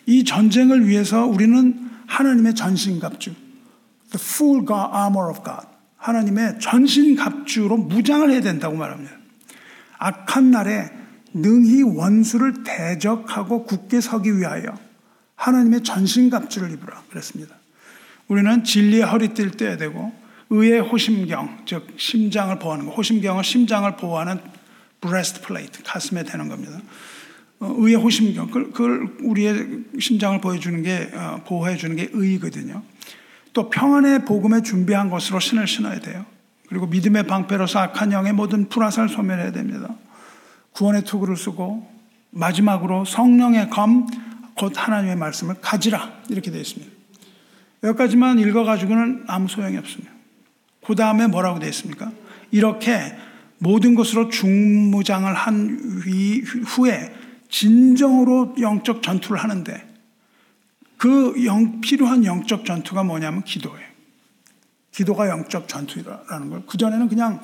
이 전쟁을 위해서 우리는 하나님의 전신갑주, the full armor of God, 하나님의 전신갑주로 무장을 해야 된다고 말합니다. 악한 날에 능히 원수를 대적하고 굳게 서기 위하여 하나님의 전신갑주를 입으라 그랬습니다. 우리는 진리의 허리띠를 띠야 되고 의의 호심경, 즉 심장을 보호하는 거. 호심경은 심장을 보호하는 breastplate, 가슴에 대는 겁니다. 어, 의의 호심경, 그걸 우리의 심장을 보여주는 게 어, 보호해 주는 게 의거든요. 또 평안의 복음에 준비한 것으로 신을 신어야 돼요. 그리고 믿음의 방패로서 악한 영의 모든 불화살 소멸해야 됩니다. 구원의 투구를 쓰고 마지막으로 성령의 검, 곧 하나님의 말씀을 가지라 이렇게 되어 있습니다. 여기까지만 읽어가지고는 아무 소용이 없습니다. 그 다음에 뭐라고 되어 있습니까? 이렇게 모든 것으로 중무장을 한 후에 진정으로 영적 전투를 하는데 그 영, 필요한 영적 전투가 뭐냐면 기도예요. 기도가 영적 전투라는 걸. 그전에는 그냥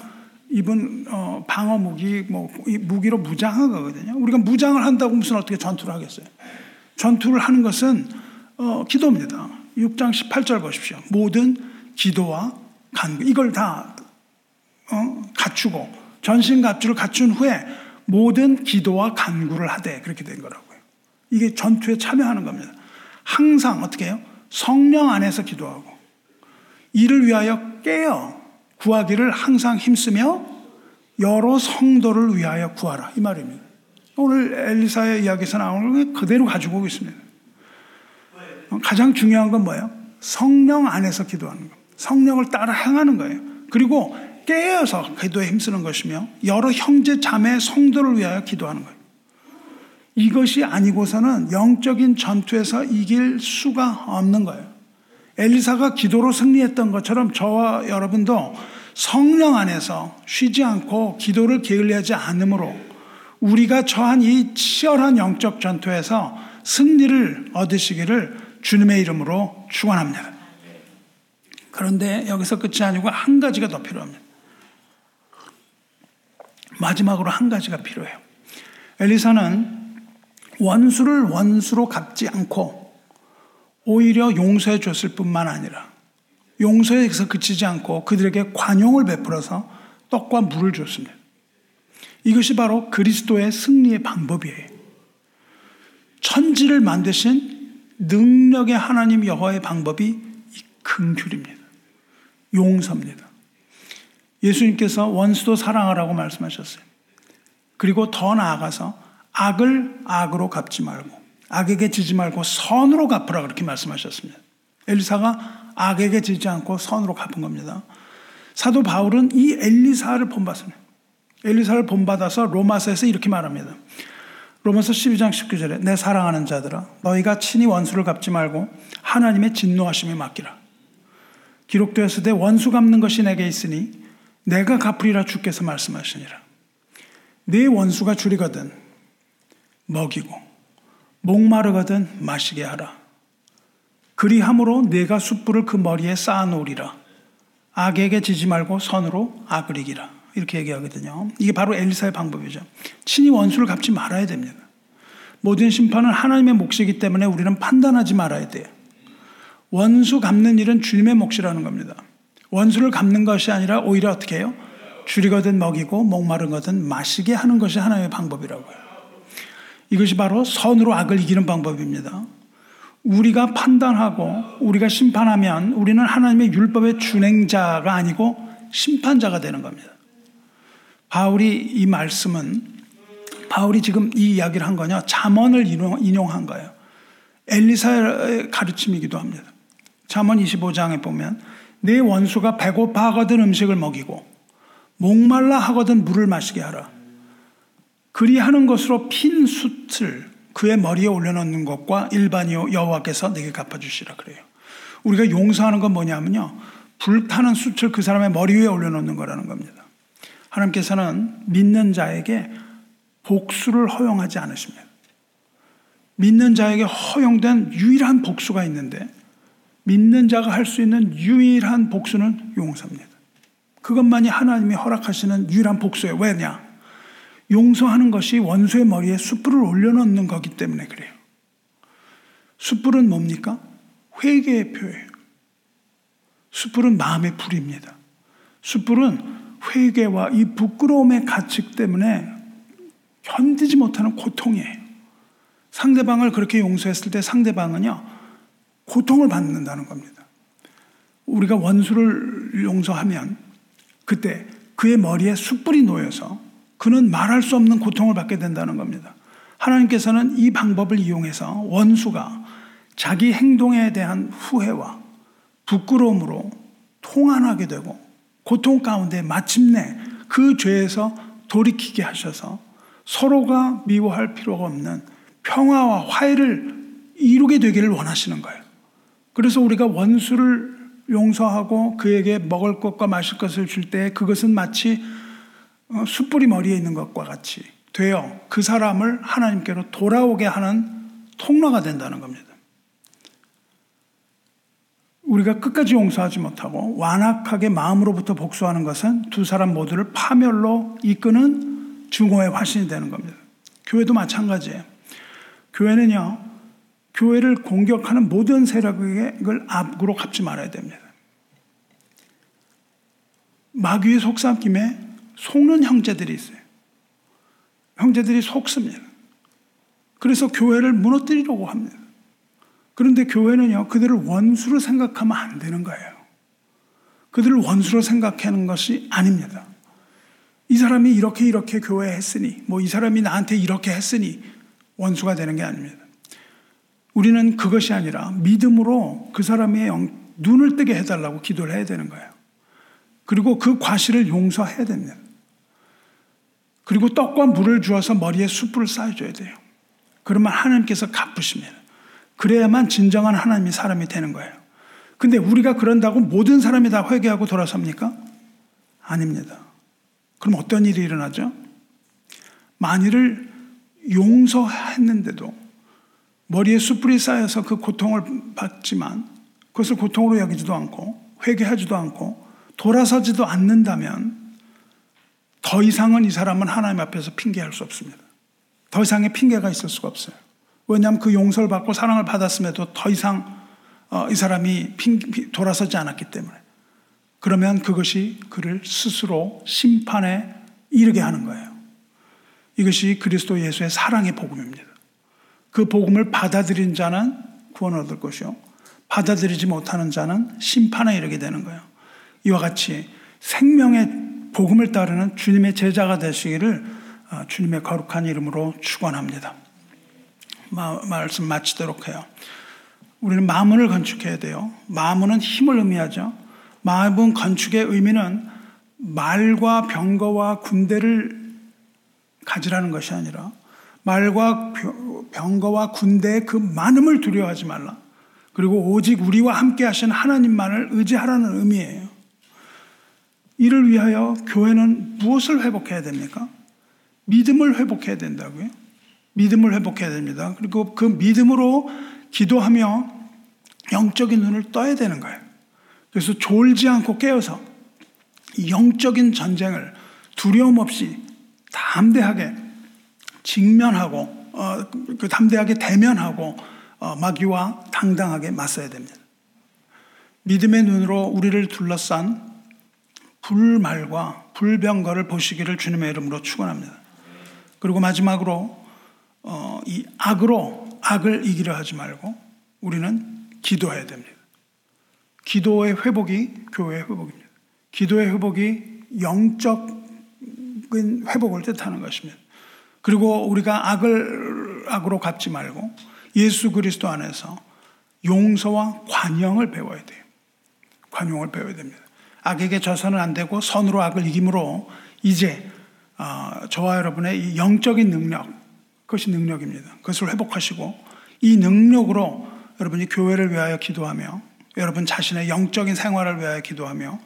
입은 어, 방어 무기, 뭐, 무기로 무장한 거거든요. 우리가 무장을 한다고 무슨 어떻게 전투를 하겠어요. 전투를 하는 것은 어, 기도입니다. 6장 18절 보십시오. 모든 기도와 간구, 이걸 다 어, 갖추고 전신 갑주를 갖춘 후에 모든 기도와 간구를 하되 그렇게 된 거라고요. 이게 전투에 참여하는 겁니다. 항상 어떻게 해요? 성령 안에서 기도하고 이를 위하여 깨어 구하기를 항상 힘쓰며 여러 성도를 위하여 구하라 이 말입니다. 오늘 엘리사의 이야기에서 나오는 걸 그대로 가지고 오고 있습니다. 가장 중요한 건 뭐예요? 성령 안에서 기도하는 것. 성령을 따라 행하는 거예요. 그리고 깨어서 기도에 힘쓰는 것이며 여러 형제 자매 성도를 위하여 기도하는 거예요. 이것이 아니고서는 영적인 전투에서 이길 수가 없는 거예요. 엘리사가 기도로 승리했던 것처럼 저와 여러분도 성령 안에서 쉬지 않고 기도를 게을리하지 않으므로 우리가 처한 이 치열한 영적 전투에서 승리를 얻으시기를 주님의 이름으로 축원합니다. 그런데 여기서 끝이 아니고 한 가지가 더 필요합니다. 마지막으로 한 가지가 필요해요. 엘리사는 원수를 원수로 갚지 않고 오히려 용서해 줬을 뿐만 아니라 용서에서 그치지 않고 그들에게 관용을 베풀어서 떡과 물을 줬습니다. 이것이 바로 그리스도의 승리의 방법이에요. 천지를 만드신 능력의 하나님 여호와의 방법이 긍휼입니다. 용서입니다. 예수님께서 원수도 사랑하라고 말씀하셨어요. 그리고 더 나아가서 악을 악으로 갚지 말고 악에게 지지 말고 선으로 갚으라 그렇게 말씀하셨습니다. 엘리사가 악에게 지지 않고 선으로 갚은 겁니다. 사도 바울은 이 엘리사를 본받습니다. 엘리사를 본받아서 로마서에서 이렇게 말합니다. 로마서 12장 19절에 내 사랑하는 자들아 너희가 친히 원수를 갚지 말고 하나님의 진노하심에 맡기라. 기록되었으되 원수 갚는 것이 내게 있으니 내가 갚으리라 주께서 말씀하시니라. 네 원수가 줄이거든 먹이고 목마르거든 마시게 하라. 그리함으로 내가 숯불을 그 머리에 쌓아놓으리라. 악에게 지지 말고 선으로 악을 이기라. 이렇게 얘기하거든요. 이게 바로 엘리사의 방법이죠. 친히 원수를 갚지 말아야 됩니다. 모든 심판은 하나님의 몫이기 때문에 우리는 판단하지 말아야 돼요. 원수 갚는 일은 주님의 몫이라는 겁니다. 원수를 갚는 것이 아니라 오히려 어떻게 해요? 줄이거든 먹이고 목마르거든 마시게 하는 것이 하나님의 방법이라고요. 이것이 바로 선으로 악을 이기는 방법입니다. 우리가 판단하고 우리가 심판하면 우리는 하나님의 율법의 준행자가 아니고 심판자가 되는 겁니다. 바울이 이 말씀은 바울이 지금 이 이야기를 한 거냐? 잠언을 인용한 거예요. 엘리사의 가르침이기도 합니다. 잠언 25장에 보면 내 원수가 배고파 하거든 음식을 먹이고 목말라 하거든 물을 마시게 하라. 그리하는 것으로 핀 숯을 그의 머리에 올려놓는 것과 일반이요 여호와께서 내게 갚아주시라 그래요. 우리가 용서하는 건 뭐냐면요. 불타는 숯을 그 사람의 머리 위에 올려놓는 거라는 겁니다. 하나님께서는 믿는 자에게 복수를 허용하지 않으십니다. 믿는 자에게 허용된 유일한 복수가 있는데 믿는 자가 할 수 있는 유일한 복수는 용서입니다. 그것만이 하나님이 허락하시는 유일한 복수예요. 왜냐? 용서하는 것이 원수의 머리에 숯불을 올려놓는 거기 때문에 그래요. 숯불은 뭡니까? 회개의 표예요. 숯불은 마음의 불입니다. 숯불은 회개와 이 부끄러움의 가책 때문에 견디지 못하는 고통이에요. 상대방을 그렇게 용서했을 때 상대방은요, 고통을 받는다는 겁니다. 우리가 원수를 용서하면 그때 그의 머리에 숯불이 놓여서 그는 말할 수 없는 고통을 받게 된다는 겁니다. 하나님께서는 이 방법을 이용해서 원수가 자기 행동에 대한 후회와 부끄러움으로 통한하게 되고 고통 가운데 마침내 그 죄에서 돌이키게 하셔서 서로가 미워할 필요가 없는 평화와 화해를 이루게 되기를 원하시는 거예요. 그래서 우리가 원수를 용서하고 그에게 먹을 것과 마실 것을 줄 때 그것은 마치 어, 숯불이 머리에 있는 것과 같이 되어 그 사람을 하나님께로 돌아오게 하는 통로가 된다는 겁니다. 우리가 끝까지 용서하지 못하고 완악하게 마음으로부터 복수하는 것은 두 사람 모두를 파멸로 이끄는 증오의 화신이 되는 겁니다. 교회도 마찬가지예요. 교회는요, 교회를 공격하는 모든 세력을 앞으로 갚지 말아야 됩니다. 마귀의 속삭임에 속는 형제들이 있어요. 형제들이 속습니다. 그래서 교회를 무너뜨리려고 합니다. 그런데 교회는요, 그들을 원수로 생각하면 안 되는 거예요. 그들을 원수로 생각하는 것이 아닙니다. 이 사람이 이렇게 이렇게 교회 했으니, 뭐 이 사람이 나한테 이렇게 했으니 원수가 되는 게 아닙니다. 우리는 그것이 아니라 믿음으로 그 사람의 눈을 뜨게 해달라고 기도를 해야 되는 거예요. 그리고 그 과실을 용서해야 됩니다. 그리고 떡과 물을 주어서 머리에 숯불을 쌓아줘야 돼요. 그러면 하나님께서 갚으십니다. 그래야만 진정한 하나님이 사람이 되는 거예요. 근데 우리가 그런다고 모든 사람이 다 회개하고 돌아섭니까? 아닙니다. 그럼 어떤 일이 일어나죠? 만일을 용서했는데도 머리에 숯불이 쌓여서 그 고통을 받지만 그것을 고통으로 여기지도 않고 회개하지도 않고 돌아서지도 않는다면 더 이상은 이 사람은 하나님 앞에서 핑계할 수 없습니다. 더 이상의 핑계가 있을 수가 없어요. 왜냐하면 그 용서를 받고 사랑을 받았음에도 더 이상 어, 이 사람이 돌아서지 않았기 때문에. 그러면 그것이 그를 스스로 심판에 이르게 하는 거예요. 이것이 그리스도 예수의 사랑의 복음입니다. 그 복음을 받아들인 자는 구원을 얻을 것이요. 받아들이지 못하는 자는 심판에 이르게 되는 거예요. 이와 같이 생명의 복음을 따르는 주님의 제자가 되시기를 어, 주님의 거룩한 이름으로 축원합니다. 말씀 마치도록 해요. 우리는 마문을 건축해야 돼요. 마문은 힘을 의미하죠. 마문 건축의 의미는 말과 병거와 군대를 가지라는 것이 아니라 말과 병거와 군대의 그 많음을 두려워하지 말라. 그리고 오직 우리와 함께 하신 하나님만을 의지하라는 의미예요. 이를 위하여 교회는 무엇을 회복해야 됩니까? 믿음을 회복해야 된다고요. 믿음을 회복해야 됩니다. 그리고 그 믿음으로 기도하며 영적인 눈을 떠야 되는 거예요. 그래서 졸지 않고 깨어서 영적인 전쟁을 두려움 없이 담대하게 직면하고 어, 그 담대하게 대면하고 어, 마귀와 당당하게 맞서야 됩니다. 믿음의 눈으로 우리를 둘러싼 불말과 불병거를 보시기를 주님의 이름으로 축원합니다. 그리고 마지막으로 어, 이 악으로 악을 이기려 하지 말고 우리는 기도해야 됩니다. 기도의 회복이 교회의 회복입니다. 기도의 회복이 영적인 회복을 뜻하는 것입니다. 그리고 우리가 악을 악으로 갚지 말고 예수 그리스도 안에서 용서와 관용을 배워야 돼요. 관용을 배워야 됩니다. 악에게 져서는 안 되고 선으로 악을 이김으로 이제 어, 저와 여러분의 이 영적인 능력, 그것이 능력입니다. 그것을 회복하시고 이 능력으로 여러분이 교회를 위하여 기도하며 여러분 자신의 영적인 생활을 위하여 기도하며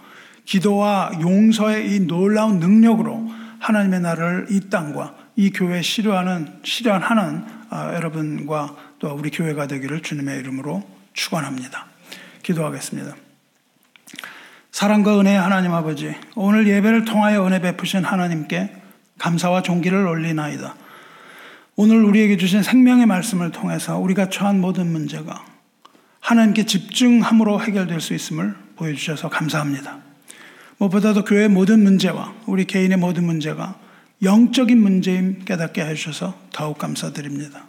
기도와 용서의 이 놀라운 능력으로 하나님의 나라를 이 땅과 이 교회에 실현하는 실현하는 어, 여러분과 또 우리 교회가 되기를 주님의 이름으로 축원합니다. 기도하겠습니다. 사랑과 은혜의 하나님 아버지, 오늘 예배를 통하여 은혜 베푸신 하나님께 감사와 존귀를 올리나이다. 오늘 우리에게 주신 생명의 말씀을 통해서 우리가 처한 모든 문제가 하나님께 집중함으로 해결될 수 있음을 보여주셔서 감사합니다. 무엇보다도 교회의 모든 문제와 우리 개인의 모든 문제가 영적인 문제임 깨닫게 해주셔서 더욱 감사드립니다.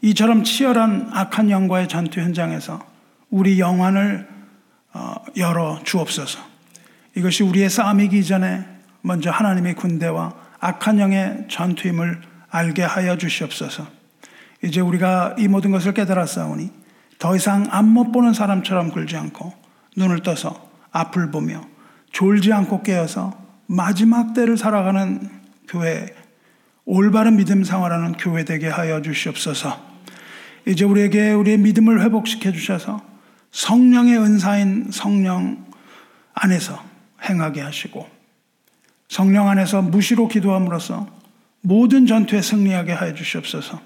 이처럼 치열한 악한 영과의 전투 현장에서 우리 영안을 어, 열어 주옵소서. 이것이 우리의 싸움이기 전에 먼저 하나님의 군대와 악한 영의 전투임을 알게 하여 주시옵소서. 이제 우리가 이 모든 것을 깨달았사오니 더 이상 앞못 보는 사람처럼 굴지 않고 눈을 떠서 앞을 보며 졸지 않고 깨어서 마지막 때를 살아가는 교회, 올바른 믿음 생활하는 교회 되게 하여 주시옵소서. 이제 우리에게 우리의 믿음을 회복시켜 주셔서 성령의 은사인 성령 안에서 행하게 하시고 성령 안에서 무시로 기도함으로써 모든 전투에 승리하게 하여 주시옵소서.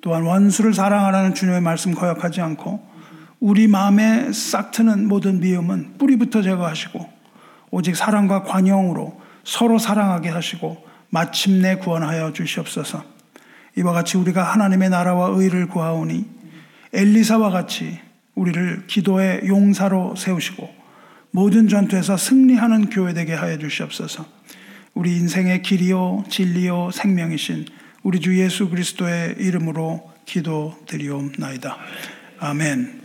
또한 원수를 사랑하라는 주님의 말씀 거역하지 않고 우리 마음에 싹트는 모든 미움은 뿌리부터 제거하시고 오직 사랑과 관용으로 서로 사랑하게 하시고 마침내 구원하여 주시옵소서. 이와 같이 우리가 하나님의 나라와 의를 구하오니 엘리사와 같이 우리를 기도의 용사로 세우시고 모든 전투에서 승리하는 교회 되게 하여 주시옵소서. 우리 인생의 길이요 진리요 생명이신 우리 주 예수 그리스도의 이름으로 기도드리옵나이다. 아멘.